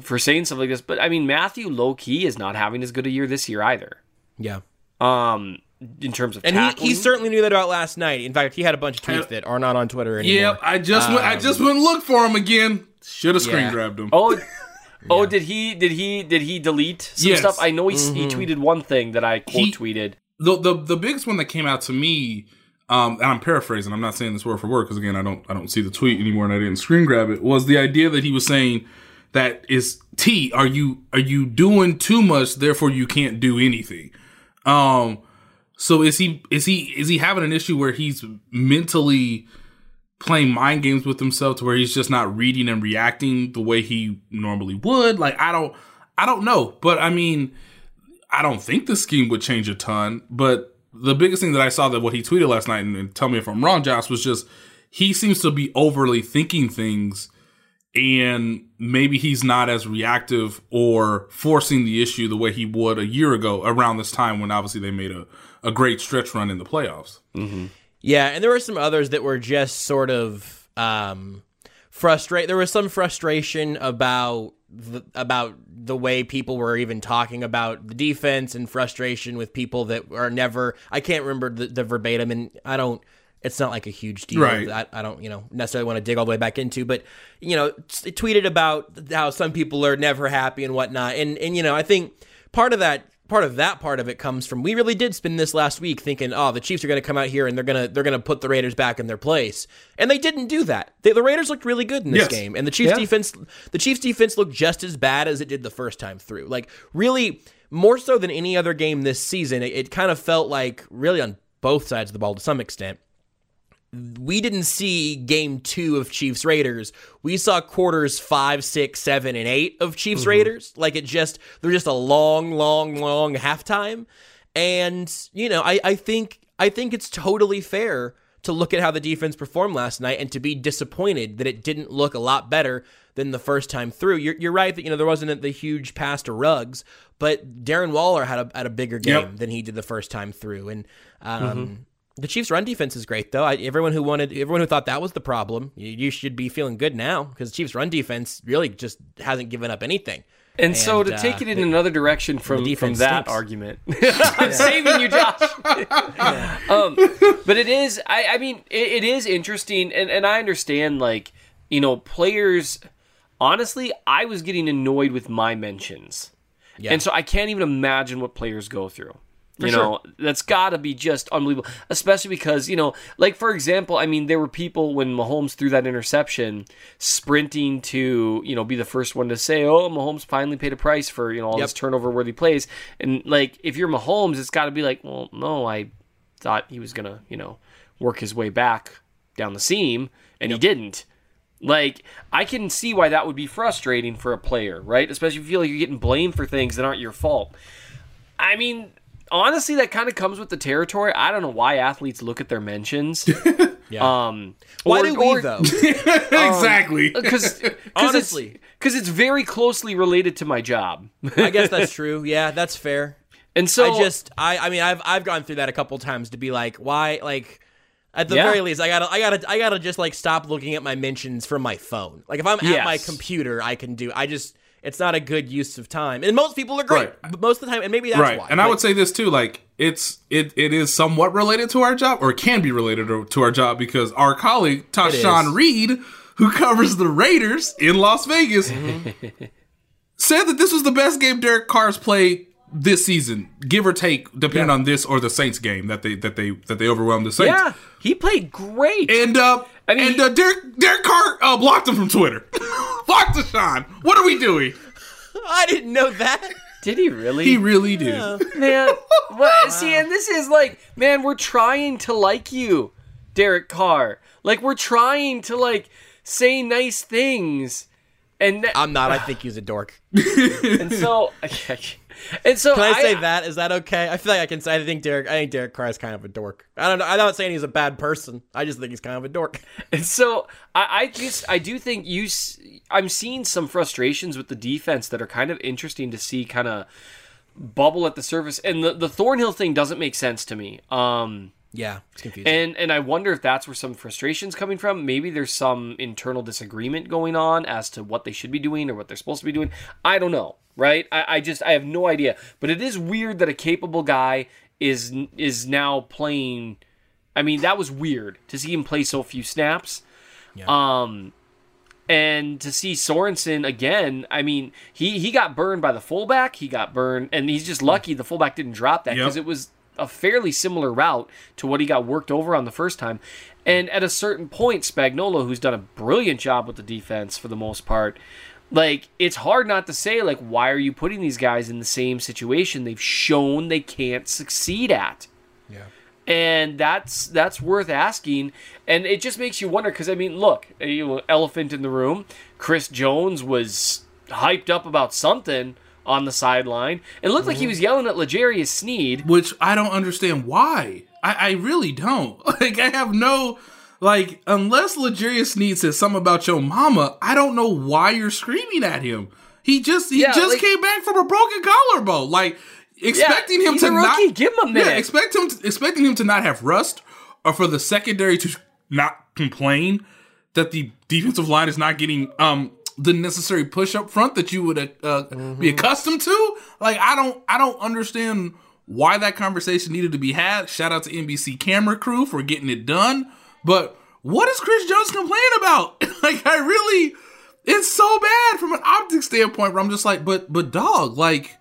for saying stuff like this. But I mean Mathieu low key is not having as good a year this year either. Yeah. Um in terms of And he, tackling. he certainly knew that about last night. In fact, he had a bunch of tweets that are not on Twitter anymore. Yep, I just went. I just went and looked for him again. Should have screen Yeah. grabbed him. Oh, [laughs] oh, did he? Did he? Did he delete some Yes. stuff? I know he, he tweeted one thing that I quote He- tweeted. the the the biggest one that came out to me, um, and I'm paraphrasing. I'm not saying this word for word because again, I don't I don't see the tweet anymore, and I didn't screen grab it. Was the idea that he was saying that is T? Are you are you doing too much? Therefore, you can't do anything. Um, so is he is he is he having an issue where he's mentally playing mind games with himself to where he's just not reading and reacting the way he normally would? Like I don't I don't know, but I mean. I don't think the scheme would change a ton, but the biggest thing that I saw that what he tweeted last night, and, and tell me if I'm wrong, Josh, was just he seems to be overly thinking things and maybe he's not as reactive or forcing the issue the way he would a year ago around this time when obviously they made a, a great stretch run in the playoffs. Yeah, and there were some others that were just sort of um, frustrate. There was some frustration about the, about the way people were even talking about the defense, and frustration with people that are never. I can't remember the, the verbatim, and I don't. It's not like a huge deal. Right. I, I don't, you know, necessarily want to dig all the way back into, but you know, t- tweeted about how some people are never happy and whatnot, and and you know, I think part of that part of that part of it comes from we really did spend this last week thinking, oh, the Chiefs are going to come out here and they're gonna they're gonna put the Raiders back in their place, and they didn't do that. They, the Raiders looked really good in this Yes. game, and the Chiefs defense the Chiefs defense looked just as bad as it did the first time through. Like really more so than any other game this season. It, it kind of felt like really on both sides of the ball to some extent we didn't see game two of Chiefs Raiders. We saw quarters five, six, seven, and eight of Chiefs Raiders. Like it just they're just a long, long, long halftime. And, you know, I, I think I think it's totally fair to look at how the defense performed last night and to be disappointed that it didn't look a lot better than the first time through. You're, you're right that you know there wasn't the huge pass to Ruggs, but Darren Waller had a had a bigger game Yep. than he did the first time through, and um, the Chiefs' run defense is great, though. I, everyone who wanted, everyone who thought that was the problem, you, you should be feeling good now because the Chiefs' run defense really just hasn't given up anything. And, so to uh, take it in another direction from, from that stinks. argument, [laughs] [laughs] I'm saving you, Josh. um, but it is, I, I mean, it, it is interesting, and, and I understand, like, you know, players. Honestly, I was getting annoyed with my mentions, and so I can't even imagine what players go through. You know, that's got to be just unbelievable, especially because you know, like for example, I mean, there were people when Mahomes threw that interception, sprinting to you know be the first one to say, "Oh, Mahomes finally paid a price for you know all Yep. this turnover-worthy plays," and like if you're Mahomes, it's got to be like, well, no, I thought he was gonna you know work his way back down the seam, and he didn't. Like, I can see why that would be frustrating for a player, right? Especially if you feel like you're getting blamed for things that aren't your fault. I mean, honestly, that kind of comes with the territory. I don't know why athletes look at their mentions. [laughs] Um, Why or- do we or- though? [laughs] exactly. Because Honestly. because it's, very closely related to my job, I guess [laughs] that's true. Yeah, that's fair. and so I just, I, I mean, I've, I've gone through that a couple times to be like, why, like. At the Yeah. very least, I gotta, I gotta, I gotta just like stop looking at my mentions from my phone. Like if I'm at my computer, I can do. I just, it's not a good use of time. And most people are great, Right. but most of the time, and maybe that's right why. and i would say this too like it's it it is somewhat related to our job or it can be related to- to our job because our colleague Tashan Reed who covers the raiders in las vegas [laughs] said that this was the best game derek carr's played this season give or take depending on this or the saints game that they that they that they overwhelmed the saints yeah, he played great. and uh I mean, and uh, Derek Derek Carr uh, blocked him from Twitter. [laughs] blocked Deshaun. What are we doing? I didn't know that. Did he really? He really did. man. [laughs] What, See, and this is like, man, we're trying to like you, Derek Carr. Like, we're trying to like say nice things, and th- I'm not. I [sighs] think he's a dork. and so, [laughs] and so Can I say that? Is that okay? I feel like I can say. I think Derek. I think Derek Carr is kind of a dork. I don't know. I'm not saying he's a bad person. I just think he's kind of a dork. [laughs] And so I, I just I do think you I'm seeing some frustrations with the defense that are kind of interesting to see kind of bubble at the surface, and the the Thornhill thing doesn't make sense to me. Um, Yeah, it's confusing. and and I wonder if that's where some frustration's coming from. Maybe there's some internal disagreement going on as to what they should be doing or what they're supposed to be doing. I don't know, right? I, I just I have no idea. But it is weird that a capable guy is is now playing. I mean, that was weird to see him play so few snaps. Yeah. Um, and to see Sorensen again, I mean, he he got burned by the fullback. He got burned, and he's just lucky the fullback didn't drop that because Yep. it was a fairly similar route to what he got worked over on the first time. And at a certain point, Spagnuolo, who's done a brilliant job with the defense for the most part, like it's hard not to say like why are you putting these guys in the same situation they've shown they can't succeed at? Yeah. And that's that's worth asking. And it just makes you wonder because i mean look you know, elephant in the room chris jones was hyped up about something on the sideline. And it looked like he mm-hmm. was yelling at L'Jarius Sneed. Which I don't understand why. I, I really don't. [laughs] Like I have no like unless L'Jarius Sneed says something about your mama, I don't know why you're screaming at him. He just he Yeah, just like- came back from a broken collarbone. Like expecting him he's to not rookie. Give him a minute. Yeah, expect him to, expecting him to not have rust or for the secondary to not complain that the defensive line is not getting um the necessary push up front that you would uh, Mm-hmm. be accustomed to. Like I don't I don't understand why that conversation needed to be had. Shout out to NBC camera crew for getting it done. But what is Chris Jones complaining about? [laughs] like I really it's so bad from an optic standpoint where I'm just like, but but dog, like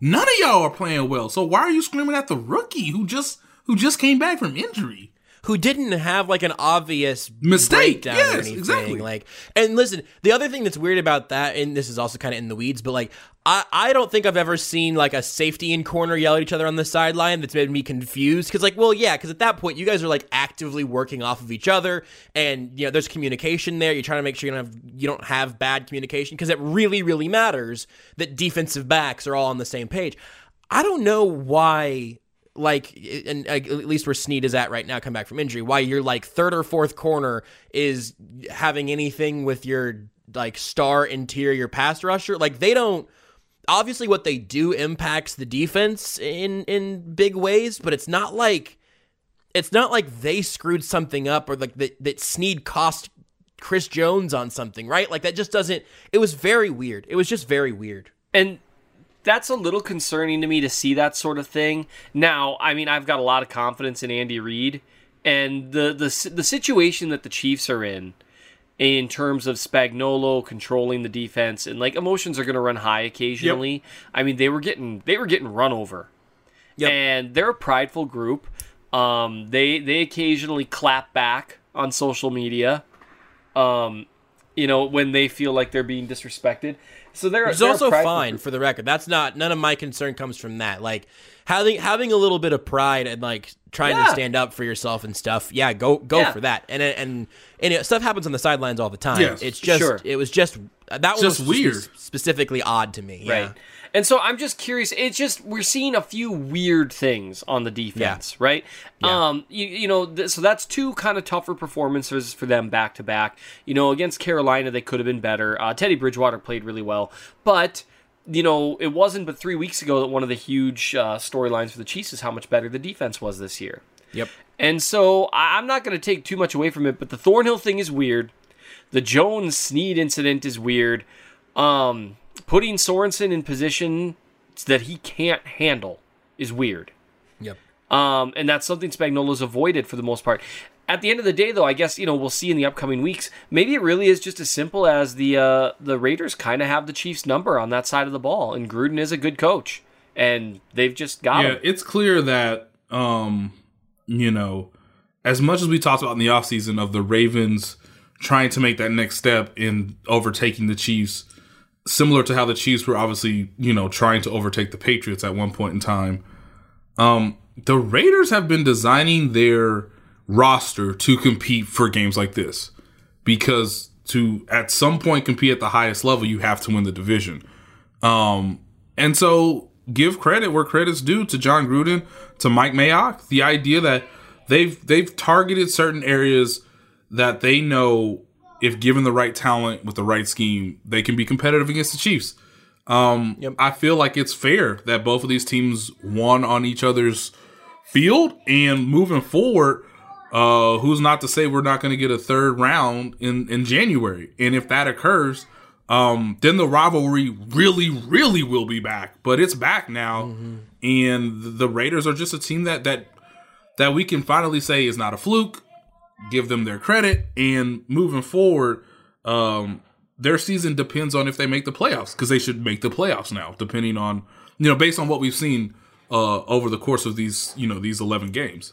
none of y'all are playing well. So why are you screaming at the rookie who just who just came back from injury? Who didn't have like an obvious Mistake, breakdown yes, or anything. exactly. Like, and listen, the other thing that's weird about that, and this is also kind of in the weeds, but like, I I don't think I've ever seen like a safety and corner yell at each other on the sideline that's made me confused. Because like, well, yeah, because at that point you guys are like actively working off of each other, and you know there's communication there. You're trying to make sure you don't have you don't have bad communication because it really really matters that defensive backs are all on the same page. I don't know why like and uh, at least where Sneed is at right now, come back from injury, why your like third or fourth corner is having anything with your like star interior pass rusher. Like they don't obviously what they do impacts the defense in in big ways, but it's not like it's not like they screwed something up or like that that Sneed cost Chris Jones on something, right? Like that just doesn't it was very weird. It was just very weird. and that's a little concerning to me to see that sort of thing. Now, I mean, I've got a lot of confidence in Andy Reid, and the the the situation that the Chiefs are in, in terms of Spagnuolo controlling the defense, and like emotions are going to run high occasionally. I mean, they were getting they were getting run over, Yep. and they're a prideful group. Um, they they occasionally clap back on social media. Um, you know when they feel like they're being disrespected. So they're Which they're also fine for the record. That's not none of my concern comes from that. Like having having a little bit of pride and like trying Yeah. to stand up for yourself and stuff. Yeah, go go Yeah. for that. And and and it, stuff happens on the sidelines all the time. Yes, it's just sure. it was just that Just was weird. spe- specifically odd to me. Yeah. Right. And so I'm just curious. It's just we're seeing a few weird things on the defense, right? Um, you, you know, th- so that's two kind of tougher performances for them back to back. You know, against Carolina, they could have been better. Uh, Teddy Bridgewater played really well, but you know, it wasn't but three weeks ago that one of the huge uh, storylines for the Chiefs is how much better the defense was this year. Yep. And so I'm not going to take too much away from it, but the Thornhill thing is weird. The Jones Sneed incident is weird. Um, putting Sorensen in position that he can't handle is weird. Yep. Um, and that's something Spagnuolo's avoided for the most part. At the end of the day, though, I guess you know we'll see in the upcoming weeks. Maybe it really is just as simple as the uh, the Raiders kind of have the Chiefs' number on that side of the ball, and Gruden is a good coach, and they've just got yeah, him. it's clear that um, you know, as much as we talked about in the offseason of the Ravens trying to make that next step in overtaking the Chiefs, similar to how the Chiefs were obviously, you know, trying to overtake the Patriots at one point in time. Um, the Raiders have been designing their roster to compete for games like this because to at some point compete at the highest level, you have to win the division. Um, and so give credit where credit's due to Jon Gruden, to Mike Mayock. The idea that they've they've targeted certain areas that they know if given the right talent with the right scheme, they can be competitive against the Chiefs. Um, Yep. I feel like it's fair that both of these teams won on each other's field, and moving forward, uh, who's not to say we're not going to get a third round in in January? And if that occurs, um, then the rivalry really, really will be back. But it's back now, and the Raiders are just a team that that that we can finally say is not a fluke. Give them their credit, and moving forward, um, their season depends on if they make the playoffs because they should make the playoffs now, depending on you know based on what we've seen uh, over the course of these you know these eleven games.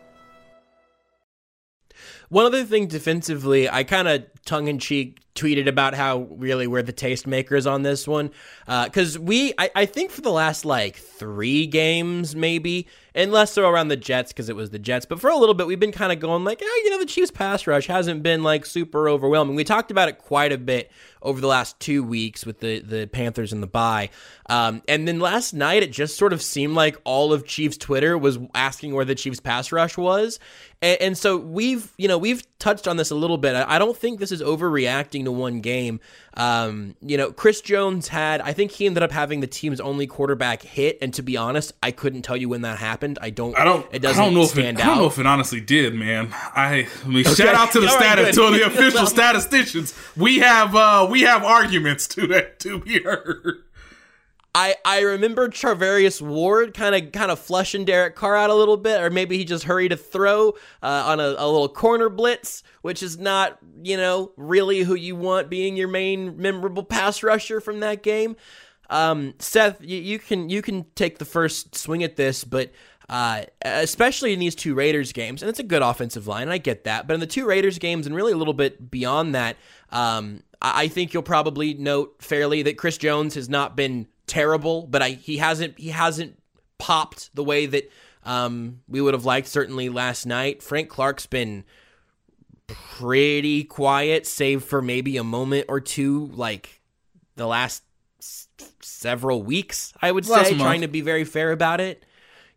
One other thing defensively, I kind of tongue in cheek tweeted about how really we're the tastemakers on this one. Uh, because we, I, I think for the last like three games, maybe, and less so around the Jets because it was the Jets, but for a little bit, we've been kind of going like, oh, you know, the Chiefs pass rush hasn't been like super overwhelming. We talked about it quite a bit over the last two weeks with the, the Panthers and the bye. Um, and then last night, it just sort of seemed like all of Chiefs Twitter was asking where the Chiefs pass rush was. And, and so we've, you know, we've touched on this a little bit. I, I don't think this is overreacting to one game. Um, you know, Chris Jones had, I think he ended up having the team's only quarterback hit. And to be honest, I couldn't tell you when that happened. I don't, I don't. it doesn't don't know if it, stand I don't know if it honestly did, man. I, I mean, shout out to the [laughs] right, status good. to the [laughs] official statisticians. We have uh we have arguments to that to be heard. I, I remember Charvarius Ward kind of kind of flushing Derek Carr out a little bit, or maybe he just hurried to throw uh, on a, a little corner blitz, which is not you know really who you want being your main memorable pass rusher from that game. Um, Seth, you, you can you can take the first swing at this, but uh, especially in these two Raiders games, and it's a good offensive line, and I get that. But in the two Raiders games, and really a little bit beyond that, um, I, I think you'll probably note fairly that Chris Jones has not been terrible, but I he hasn't he hasn't popped the way that um, we would have liked. Certainly last night, Frank Clark's been pretty quiet, save for maybe a moment or two, like the last s- several weeks. I would Last say, month. trying to be very fair about it.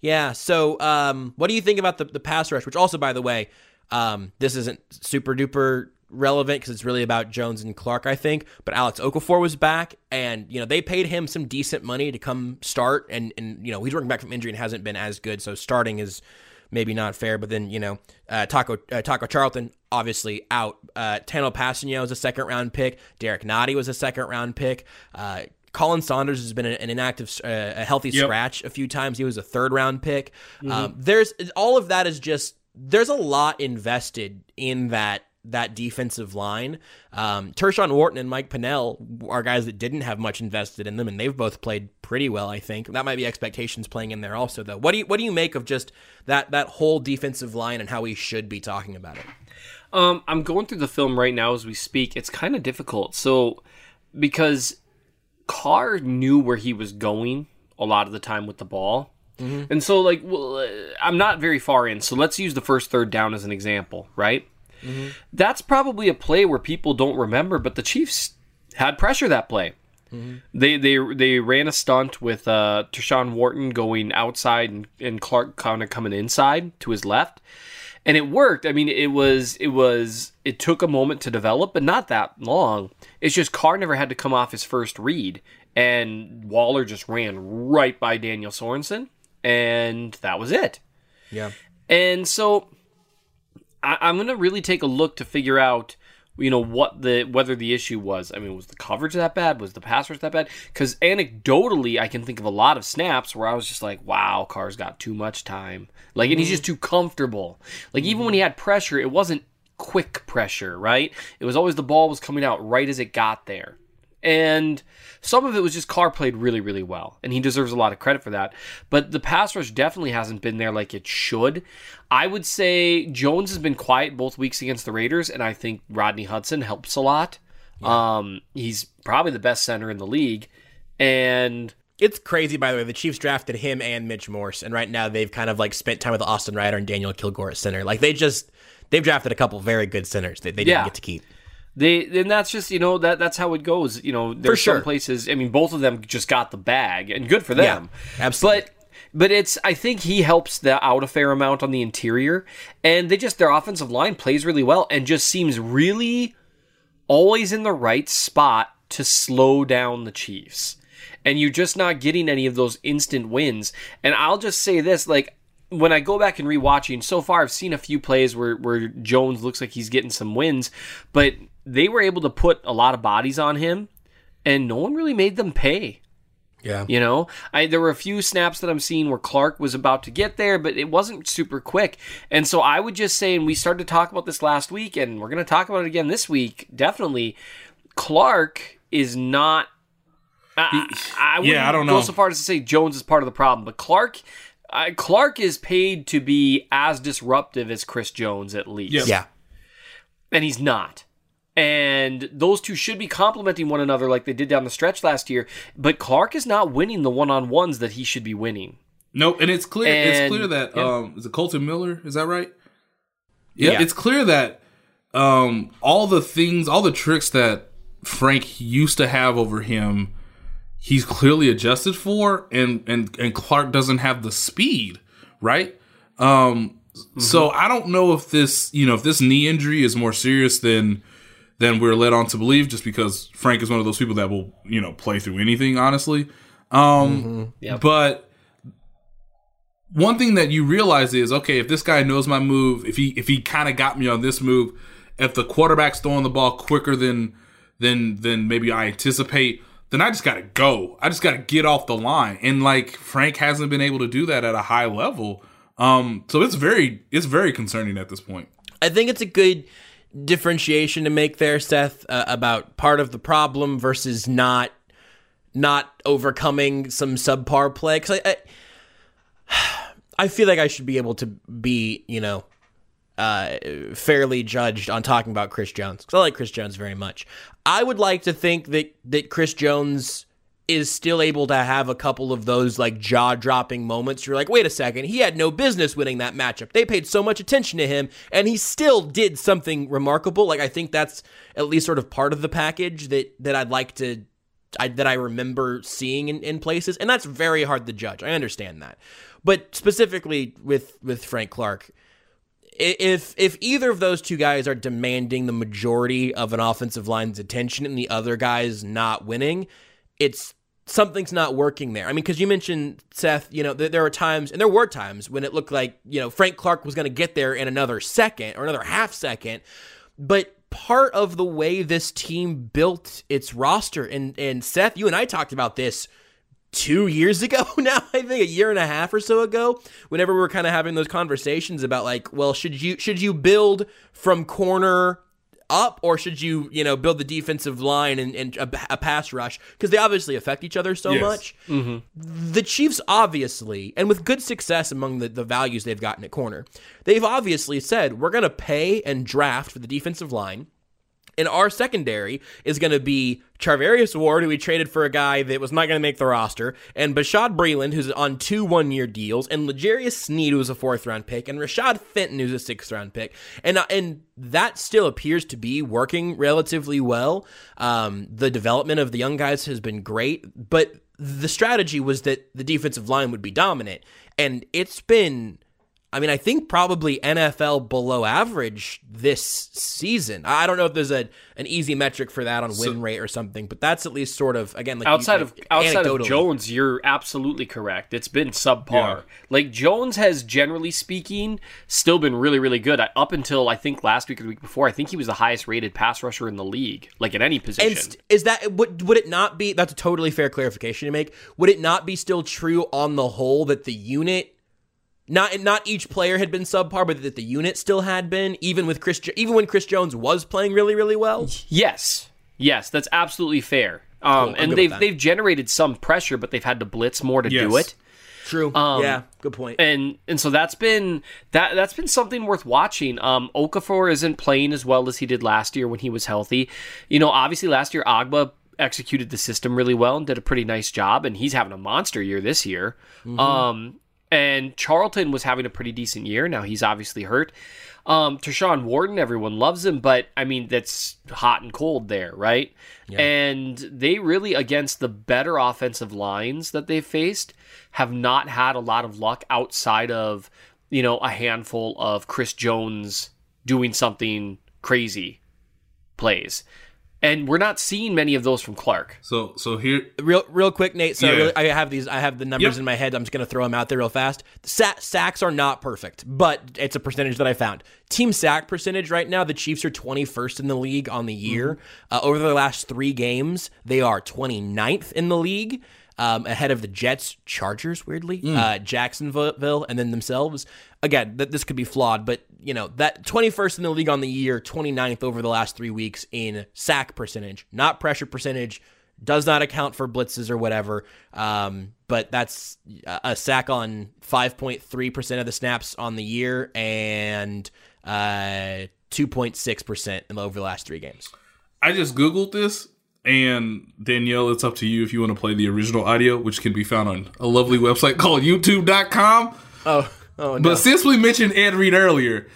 Yeah. So, um, what do you think about the the pass rush? Which also, by the way, um, this isn't super duper relevant because it's really about Jones and Clark, I think. But Alex Okafor was back, and you know they paid him some decent money to come start, and and you know he's working back from injury and hasn't been as good. So starting is maybe not fair. But then you know uh, Taco uh, Taco Charlton obviously out. Uh, Tanoh Kpassagnon was a second round pick. Derrick Nnadi was a second round pick. Uh, Khalen Saunders has been an inactive, uh, a healthy Yep. scratch a few times. He was a third round pick. Um, there's all of that is just there's a lot invested in that that defensive line. Um, Tershawn Wharton and Mike Pennel are guys that didn't have much invested in them, and they've both played pretty well. I think that might be expectations playing in there also. Though, what do you what do you make of just that that whole defensive line and how we should be talking about it? Um, I'm going through the film right now as we speak. It's kind of difficult. So, because Carr knew where he was going a lot of the time with the ball. And so, like, well, uh, I'm not very far in. So let's use the first third down as an example, right? That's probably a play where people don't remember, but the Chiefs had pressure that play. They they they ran a stunt with uh, Tershawn Wharton going outside and, and Clark kind of coming inside to his left, and it worked. I mean, it was it was it took a moment to develop, but not that long. It's just Carr never had to come off his first read, and Waller just ran right by Daniel Sorensen, and that was it. Yeah. And so I, I'm gonna really take a look to figure out, you know, what the whether the issue was. I mean, was the coverage that bad? Was the pass rush that bad? Because anecdotally, I can think of a lot of snaps where I was just like, "Wow, Carr's got too much time." Like, and he's mm-hmm. just too comfortable. Like, even when he mm-hmm. had pressure, it wasn't quick pressure, right? It was always the ball was coming out right as it got there. And some of it was just Carr played really, really well, and he deserves a lot of credit for that. But the pass rush definitely hasn't been there like it should. I would say Jones has been quiet both weeks against the Raiders, and I think Rodney Hudson helps a lot. Um, he's probably the best center in the league, and It's crazy, by the way. The Chiefs drafted him and Mitch Morse, and right now they've kind of like spent time with Austin Reiter and Daniel Kilgore at center. Like they just they've drafted a couple very good centers that they didn't Yeah. get to keep. They and that's just you know that that's how it goes. You know, there's sure. some places. I mean, both of them just got the bag, and good for them. Yeah, absolutely. But but it's I think he helps the out a fair amount on the interior, and they just their offensive line plays really well, and just seems really always in the right spot to slow down the Chiefs. And you're just not getting any of those instant wins. And I'll just say this, like when I go back and rewatching, so far I've seen a few plays where, where Jones looks like he's getting some wins, but they were able to put a lot of bodies on him, and no one really made them pay. Yeah. You know, I there were a few snaps that I'm seeing where Clark was about to get there, but it wasn't super quick. And so I would just say, and we started to talk about this last week, and we're going to talk about it again this week. Definitely, Clark is not. I, I wouldn't Yeah, I don't go know. so far as to say Jones is part of the problem, but Clark. I Clark is paid to be as disruptive as Chris Jones, at least Yep. Yeah. and he's not. And those two should be complementing one another like they did down the stretch last year. But Clark is not winning the one on ones that he should be winning. No, and it's clear. it's clear that yeah. um, is it Kolton Miller? Is that right? Yeah. it's clear that um, all the things, all the tricks that Frank used to have over him, he's clearly adjusted for, and and and Clark doesn't have the speed, right? Um, so I don't know if this, you know, if this knee injury is more serious than than we're led on to believe, just because Frank is one of those people that will, you know, play through anything, honestly. Um, Yep. but one thing that you realize is okay if this guy knows my move if he if he kind of got me on this move if the quarterback's throwing the ball quicker than than than maybe i anticipate then i just gotta go. I just gotta get off the line. And like frank hasn't been able to do that at a high level. Um so it's very it's very concerning at this point. I think it's a good differentiation to make there, Seth, uh, about part of the problem versus not not overcoming some subpar play. Because I, I, [sighs] I feel like I should be able to be, you know, uh, fairly judged on talking about Chris Jones because I like Chris Jones very much. I would like to think that that Chris Jones is still able to have a couple of those like jaw dropping moments. You're like, wait a second, he had no business winning that matchup. They paid so much attention to him, and he still did something remarkable. Like I think that's at least sort of part of the package that that I'd like to. I, that I remember seeing in, in places, and that's very hard to judge. I understand that, but specifically with with Frank Clark, if if either of those two guys are demanding the majority of an offensive line's attention and the other guy's not winning, it's something's not working there. I mean, because you mentioned Seth, you know, th- there are times, and there were times when it looked like you know Frank Clark was going to get there in another second or another half second, but part of the way this team built its roster, and and Seth, you and I talked about this two years ago [laughs] now i think a year and a half or so ago whenever we were kind of having those conversations about like well should you should you build from corner up or should you you know build the defensive line and, and a, a pass rush because they obviously affect each other so Yes. much mm-hmm. the Chiefs obviously, and with good success among the, the values they've gotten at corner, they've obviously said, we're going to pay and draft for the defensive line. And our secondary is going to be Charvarius Ward, who we traded for a guy that was not going to make the roster, and Bashad Breeland, who's on two one year deals, and L'Jarius Sneed, who's a fourth round pick, and Rashad Fenton, who's a sixth round pick. And, uh, and that still appears to be working relatively well. Um, the development of the young guys has been great, but the strategy was that the defensive line would be dominant. And it's been I mean, I think probably NFL below average this season. I don't know if there's a an easy metric for that on win rate or something, but that's at least sort of again like outside you- of outside of. Jones, you're absolutely correct. It's been subpar. Yeah. Like Jones has, generally speaking, still been really, really good. I, up until I think last week or the week before, I think he was the highest rated pass rusher in the league, like at any position. And st- is that would would it not be? That's a totally fair clarification to make. Would it not be still true on the whole that the unit, not not each player had been subpar, but that the unit still had been, even with Chris, even when Chris Jones was playing really really well. Yes, yes, that's absolutely fair. Um, Cool, and they've they've generated some pressure, but they've had to blitz more to do it. True. Um, yeah. Good point. and and so that's been that that's been something worth watching. Um, Okafor isn't playing as well as he did last year when he was healthy. You know, obviously last year Ogbah executed the system really well and did a pretty nice job, and he's having a monster year this year. Um, and Charlton was having a pretty decent year. Now he's obviously hurt. Um, Tershawn Wharton, everyone loves him, but I mean that's hot and cold there, right? And they really, against the better offensive lines that they've faced, have not had a lot of luck outside of you know a handful of Chris Jones doing something crazy plays, and we're not seeing many of those from Clark. So so here real real quick, Nate. So I, Yeah. really, I have these. I have the numbers Yep. in my head. I'm just gonna throw them out there real fast. Sa- sacks are not perfect, but it's a percentage that I found. Team sack percentage right now, the Chiefs are 21st in the league on the year. Uh, over the last three games, they are 29th in the league. Um, ahead of the Jets, Chargers, weirdly, uh, Jacksonville, and then themselves. Again, th- this could be flawed, but you know that 21st in the league on the year, 29th over the last three weeks in sack percentage, not pressure percentage does not account for blitzes or whatever. Um, but that's a a sack on 5.3% of the snaps on the year and uh, 2.6% in over the last three games. I just Googled this, and Danielle, it's up to you if you want to play the original audio, which can be found on a lovely website called YouTube.com. Oh, oh no. But since we mentioned Ed Reed earlier,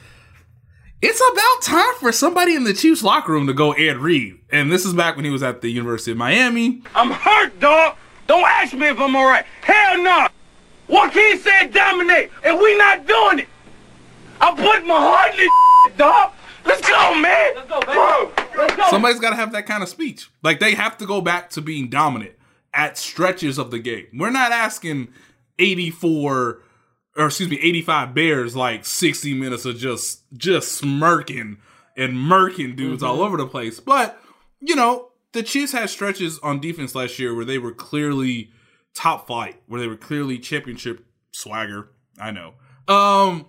it's about time for somebody in the Chiefs locker room to go Ed Reed. And this is back when he was at the University of Miami. I'm hurt, dog. Don't ask me if I'm all right. Hell no. Joaquin said dominate, and we not doing it. I'm putting my heart in this dog. Let's go, man. Let's go, Bro, let's go. Somebody's got to have that kind of speech. Like they have to go back to being dominant at stretches of the game. We're not asking 84 or excuse me 85 Bears like 60 minutes of just just smirking and murking dudes all over the place. But you know the Chiefs had stretches on defense last year where they were clearly top flight, where they were clearly championship swagger. I know. Um,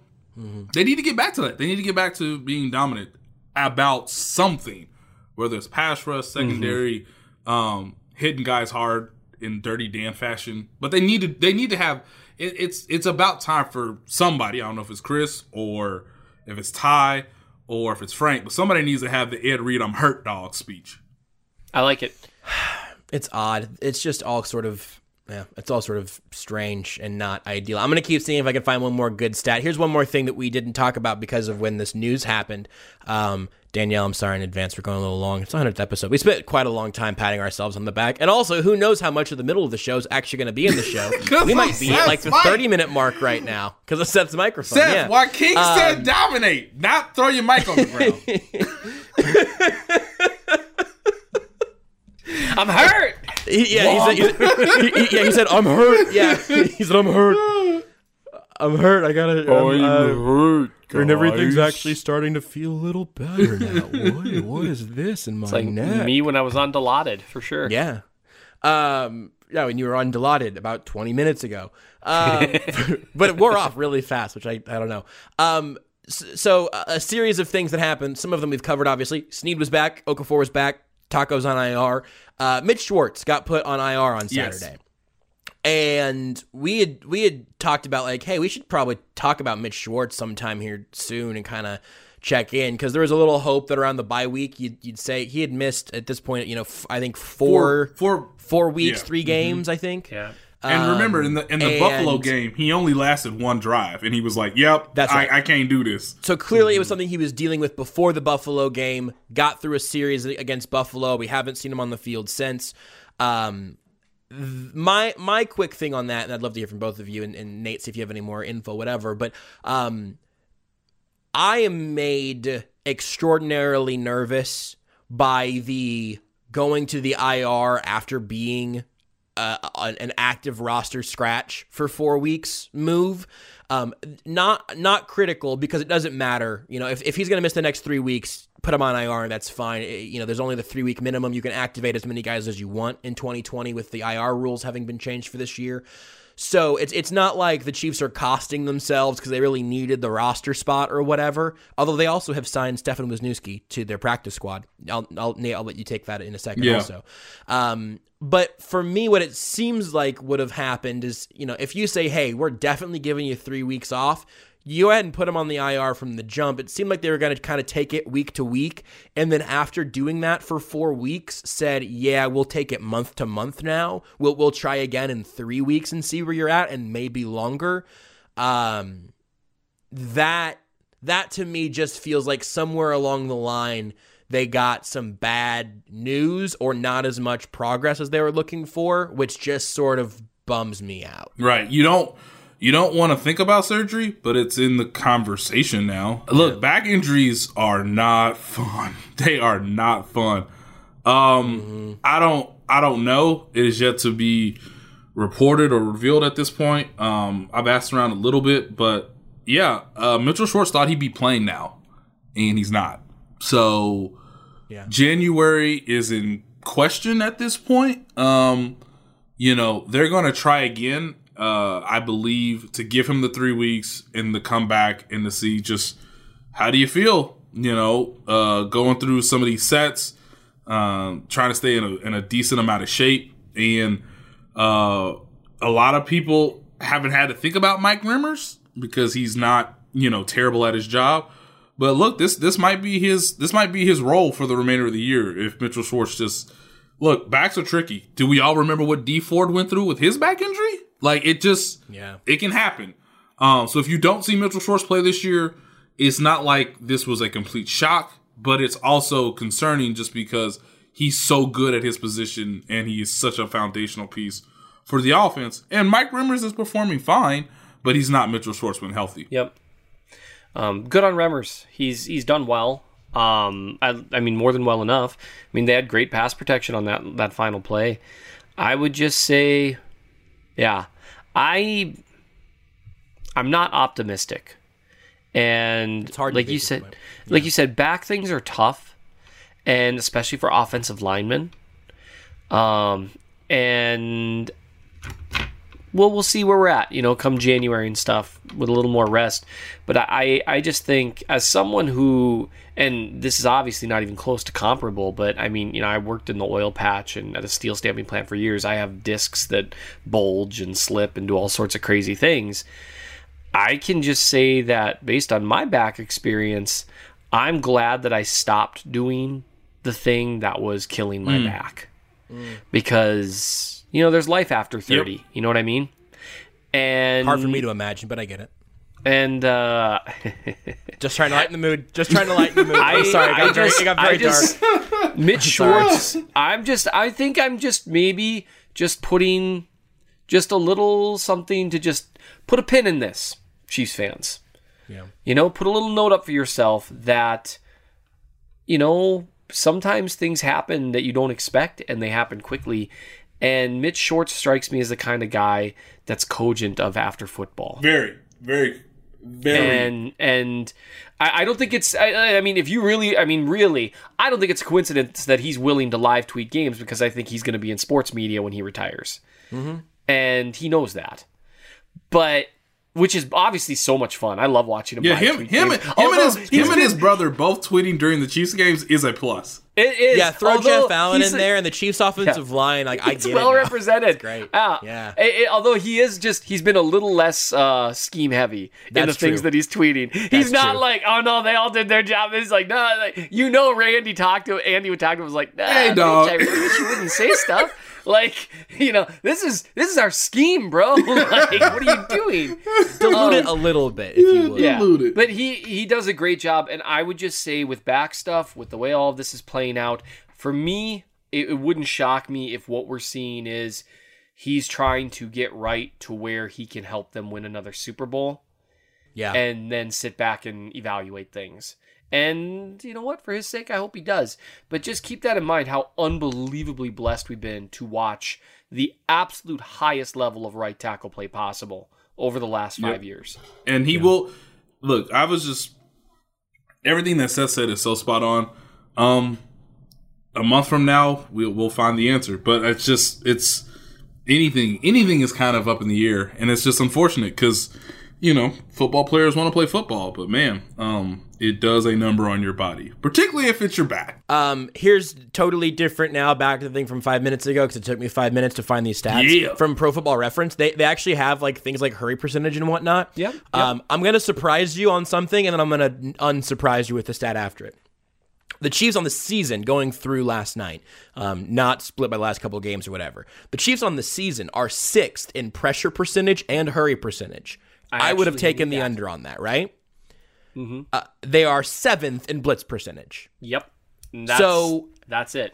they need to get back to that. They need to get back to being dominant about something, whether it's pass rush, secondary, um, hitting guys hard in dirty Dan fashion. But they need to they need to have it, it's it's about time for somebody. I don't know if it's Chris or if it's Ty or if it's Frank, but somebody needs to have the Ed Reed "I'm hurt" dog speech. I like it. [sighs] It's odd. It's just all sort of yeah, it's all sort of strange and not ideal. I'm gonna keep seeing if I can find one more good stat. Here's one more thing that we didn't talk about because of when this news happened. Um, Danielle, I'm sorry in advance. We're going a little long. It's the 100th episode. We spent quite a long time patting ourselves on the back, and also who knows how much of the middle of the show is actually going to be in the show. [laughs] we might be at like the Seth's 30 minute mark right now because of Seth's microphone. Seth, yeah. why King Um, said dominate, not throw your mic on the ground. [laughs] [laughs] I'm hurt. He- yeah, he said, he, he- yeah, he said, I'm hurt. Yeah, [laughs] he said, I'm hurt. I'm hurt. I gotta. I'm, uh, hurt. and everything's actually starting to feel a little better now. [laughs] what, what is this in my It's like neck? me when I was on Dilaudid, for sure. Yeah. Um, yeah, when you were on Dilaudid about 20 minutes ago. Um, [laughs] but it wore off really fast, which I, I don't know. Um, s- so a, a series of things that happened. Some of them we've covered, obviously. Sneed was back. Okafor was back. Tacos on IR. Uh, Mitch Schwartz got put on IR on Yes. Saturday. and we had we had talked about like, hey, we should probably talk about Mitch Schwartz sometime here soon and kind of check in because there was a little hope that around the bye week you'd, you'd say he had missed at this point, you know, f- I think four Four- four weeks, yeah. three games, I think. Yeah. And remember, in the in the Buffalo game, he only lasted one drive, and he was like, "Yep, That's right. I, I can't do this." So clearly, it was something he was dealing with before the Buffalo game. Got through a series against Buffalo. We haven't seen him on the field since. Um, th- my my quick thing on that, and I'd love to hear from both of you and, and Nate, see if you have any more info, whatever. But um, I am made extraordinarily nervous by the going to the IR after being uh, an active roster scratch for four weeks move. Um, not not critical because it doesn't matter. You know, if, if he's going to miss the next three weeks, put him on IR and that's fine. Eh, You know, there's only the three week minimum. You can activate as many guys as you want in 2020 with the IR rules having been changed for this year. So it's it's not like the Chiefs are costing themselves because they really needed the roster spot or whatever. Although they also have signed Stefan Wisniewski to their practice squad. I'll, I'll Nate, I'll let you take that in a second. Yeah. Also, um, but for me, what it seems like would have happened is, you know, if you say, "Hey, we're definitely giving you three weeks off," you go ahead and put them on the IR from the jump. It seemed like they were going to kind of take it week to week, and then after doing that for four weeks, said, "Yeah, we'll take it month to month now. We'll we'll try again in three weeks and see where you're at, and maybe longer." Um, that that to me just feels like somewhere along the line they got some bad news or not as much progress as they were looking for, which just sort of bums me out. Right. You don't you don't want to think about surgery, but it's in the conversation now. Look, back injuries are not [laughs] fun. They are not fun. Um I don't I don't know. It is yet to be reported or revealed at this point. Um I've asked around a little bit, but yeah, uh Mitchell Schwartz thought he'd be playing now, and he's not. So Yeah. January is in question at this point. Um you know, they're going to try again, uh, I believe, to give him the three weeks and the comeback and to see just how do you feel, you know, uh, going through some of these sets, um, trying to stay in a, in a decent amount of shape. And uh, a lot of people haven't had to think about Mike Remmers because he's not, you know, terrible at his job. But look, this this might be his this might be his role for the remainder of the year if Mitchell Schwartz just look backs are tricky. Do we all remember what Dee Ford went through with his back injury? Like it just Yeah. it can happen. Um, so if you don't see Mitchell Schwartz play this year, it's not like this was a complete shock, but it's also concerning just because he's so good at his position and he is such a foundational piece for the offense. And Mike Remmers is performing fine, but he's not Mitchell Schwartz when healthy. Yep. Um, good on Remmers. He's he's done well. Um, I, I mean more than well enough. I mean they had great pass protection on that that final play. I would just say, yeah, I I'm not optimistic, and it's hard like you said, point. like you said, back things are tough, and especially for offensive linemen. Um, and well, we'll see where we're at, you know, come January and stuff with a little more rest. But I, I just think as someone who, and this is obviously not even close to comparable, but I mean, you know, I worked in the oil patch and at a steel stamping plant for years. I have discs that bulge and slip and do all sorts of crazy things. I can just say that based on my back experience, I'm glad that I stopped doing the thing that was killing my Mm. back because you know there's life after 30 you know what i mean and Hard for me to imagine, but I get it. And uh [laughs] Just trying to lighten the mood. Just trying to lighten the mood. [laughs] I'm sorry, it got, very, it got very I just- dark. [laughs] Mitch sorry. Schwartz. I'm just. I think I'm just maybe just putting just a little something to just put a pin in this, Chiefs fans. Yeah. You know, put a little note up for yourself that, you know, sometimes things happen that you don't expect and they happen quickly. And Mitch Schwartz strikes me as the kind of guy that's cogent of after football Very, very, very. and and I, I don't think it's I, I mean if you really I mean really I don't think it's a coincidence that he's willing to live tweet games because I think he's going to be in sports media when he retires Mm-hmm. and he knows that but which is obviously so much fun. I love watching him. Yeah, him, him, him, Although and his him and his brother both tweeting during the Chiefs games is a plus. It is. Yeah, throw although Jeff Allen in there and the Chiefs offensive line. Like I It's get well it represented. It's great. Yeah. Yeah. It- it- although he is just, he's been a little less uh, scheme heavy in the That's things that he's tweeting. He's not true. like, oh no, they all did their job. He's like, no, like, you know, Randy talked to Andy would talk to him was like, nah, hey, dog. I wish you wouldn't say stuff. [laughs] Like, you know, this is this is our scheme, bro. [laughs] like, what are you doing? Dilute it Um, a little bit, if you will. yeah, Diluted. but he he does a great job, and I would just say with back stuff, with the way all of this is playing out, for me, it, it wouldn't shock me if what we're seeing is he's trying to get right to where he can help them win another Super Bowl, Yeah. and then sit back and evaluate things. And you know what? For his sake, I hope he does. But just keep that in mind how unbelievably blessed we've been to watch the absolute highest level of right tackle play possible over the last five years. and he will look. I was just everything that Seth said is so spot on. Um, a month from now, we'll we'll find the answer. But it's just it's anything anything is kind of up in the air, and it's just unfortunate because you know football players want to play football, but man, um, it does a number on your body, particularly if it's your back. Um, here's totally different now. Back to the thing from five minutes ago because it took me five minutes to find these stats Yeah. from Pro Football Reference. They they actually have like things like hurry percentage and whatnot. Yeah. yep. Um, I'm gonna surprise you on something, and then I'm gonna unsurprise you with the stat after it. The Chiefs on the season going through last night, um, not split by the last couple of games or whatever. The Chiefs on the season are sixth in pressure percentage and hurry percentage. I, would have taken the that. under on that, right? Uh, they are seventh in blitz percentage. Yep. That's, So- that's it.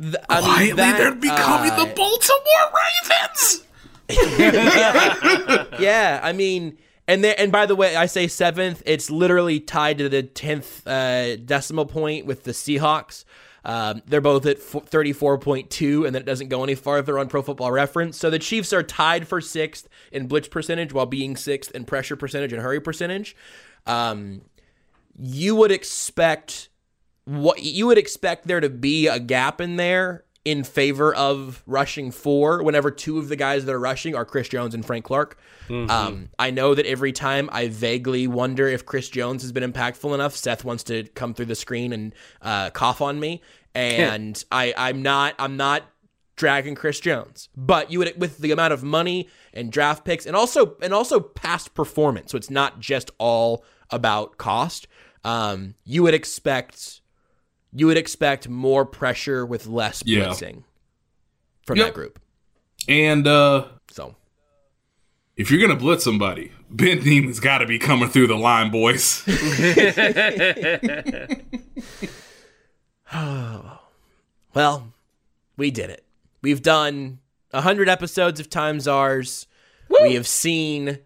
Th- I mean, Quietly, that, they're becoming uh, the Baltimore Ravens. [laughs] Yeah, I mean, and there, and by the way, I say seventh. It's literally tied to the tenth uh, decimal point with the Seahawks. Um, they're both at thirty-four point two, and then it doesn't go any farther on Pro Football Reference. So the Chiefs are tied for sixth in blitz percentage, while being sixth in pressure percentage and hurry percentage. Um, you would expect what you would expect there to be a gap in there in favor of rushing four whenever two of the guys that are rushing are Chris Jones and Frank Clark. Um, I know that every time I vaguely wonder if Chris Jones has been impactful enough, Seth wants to come through the screen and uh, cough on me, and I, I'm not. I'm not dragging Chris Jones, but you would with the amount of money and draft picks, and also and also past performance. So it's not just all about cost. Um, you would expect you would expect more pressure with less Yeah. blitzing from Yep. that group. And uh, So if you're gonna blitz somebody, Ben Niemann's got to be coming through the line, boys. [laughs] [sighs] Well, we did it. We've done 100 episodes of Times Ours. We have seen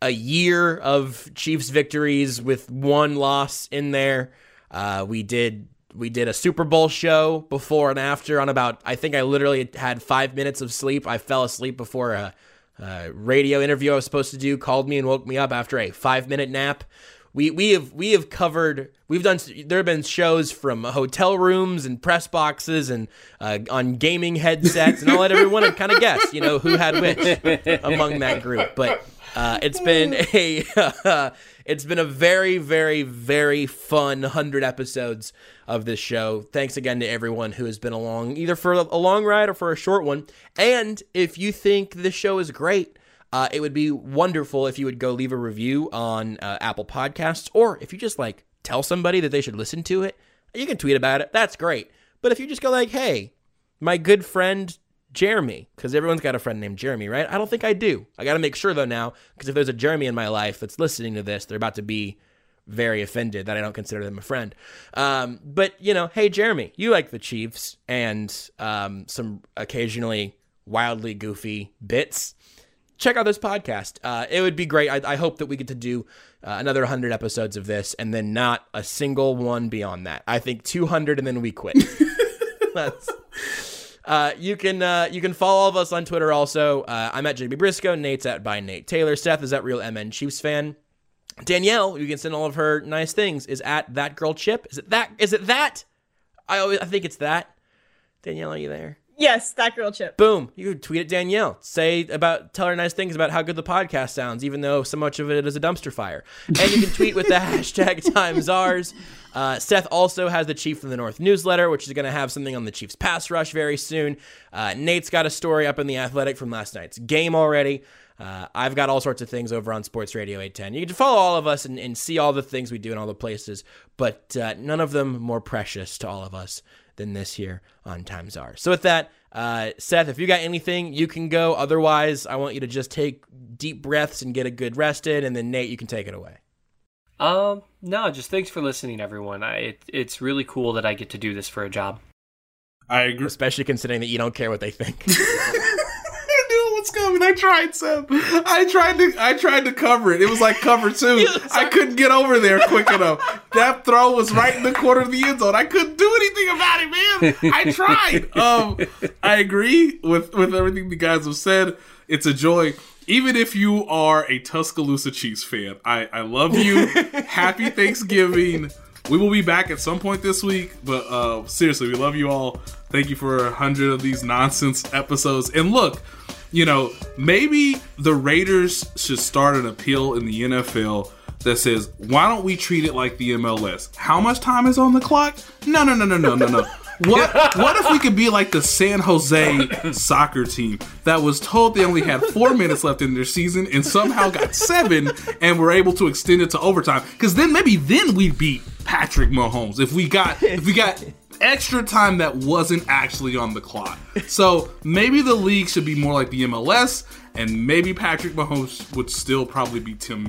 a year of Chiefs victories with one loss in there. Uh, we did we did a Super Bowl show before and after on about I think I literally had 5 minutes of sleep. I fell asleep before a, a radio interview I was supposed to do called me and woke me up after a 5-minute nap. We we have we have covered we've done there have been shows from hotel rooms and press boxes and uh, on gaming headsets and I'll let everyone kind of guess you know who had which [laughs] among that group but uh, it's been a [laughs] it's been a very very very fun hundred episodes of this show. Thanks again to everyone who has been along either for a long ride or for a short one. And if you think this show is great. Uh, it would be wonderful if you would go leave a review on uh, Apple Podcasts, or if you just like tell somebody that they should listen to it. You can tweet about it. That's great. But if you just go like, "Hey, my good friend Jeremy," because everyone's got a friend named Jeremy, right? I don't think I do. I got to make sure though now, because if there's a Jeremy in my life that's listening to this, they're about to be very offended that I don't consider them a friend. Um, but you know, hey Jeremy, you like the Chiefs and um, some occasionally wildly goofy bits check out this podcast. Uh, it would be great. I, I hope that we get to do uh, another 100 episodes of this and then not a single one beyond that. I think 200 and then we quit. [laughs] That's. Uh, you can uh, you can follow all of us on Twitter also. Uh, I'm at JB Briscoe. Nate's at by Nate Taylor. Seth is at Real MN Chiefs fan. Danielle, you can send all of her nice things. Is at that girl Chip. Is it that? Is it that? I always I think it's that. Danielle, are you there? Yes, that girl chip. Boom. You tweet at Danielle. Say about tell her nice things about how good the podcast sounds, even though so much of it is a dumpster fire. And you can tweet with the [laughs] hashtag times ours. Uh, Seth also has the Chief from the North newsletter, which is going to have something on the Chiefs pass rush very soon. Uh, Nate's got a story up in the Athletic from last night's game already. Uh, I've got all sorts of things over on Sports Radio 810. You can follow all of us and, and see all the things we do in all the places, but uh, none of them more precious to all of us than this here on Times Are. So with that, uh, Seth, if you got anything, you can go. Otherwise, I want you to just take deep breaths and get a good rested, and then Nate, you can take it away. Um, no, just thanks for listening, everyone. I, it, it's really cool that I get to do this for a job. I agree. Especially considering that you don't care what they think. [laughs] Coming. I tried, Sam. I tried to. I tried to cover it. It was like cover two. [laughs] I couldn't get over there quick enough. That throw was right in the corner of the end zone. I couldn't do anything about it, man. I tried. [laughs] Um, I agree with with everything the guys have said. It's a joy. Even if you are a Tuscaloosa Chiefs fan, I, I love you. Happy Thanksgiving. We will be back at some point this week, but uh, seriously, we love you all. Thank you for a hundred of these nonsense episodes. And look, you know, maybe the Raiders should start an appeal in the NFL that says, why don't we treat it like the MLS? How much time is on the clock? No, no, no, no, no, no, no. What what if we could be like the San Jose soccer team that was told they only had four minutes left in their season and somehow got seven and were able to extend it to overtime? Because then maybe then we'd beat Patrick Mahomes if we got if we got extra time that wasn't actually on the clock. So maybe the league should be more like the MLS, and maybe Patrick Mahomes would still probably be Tim.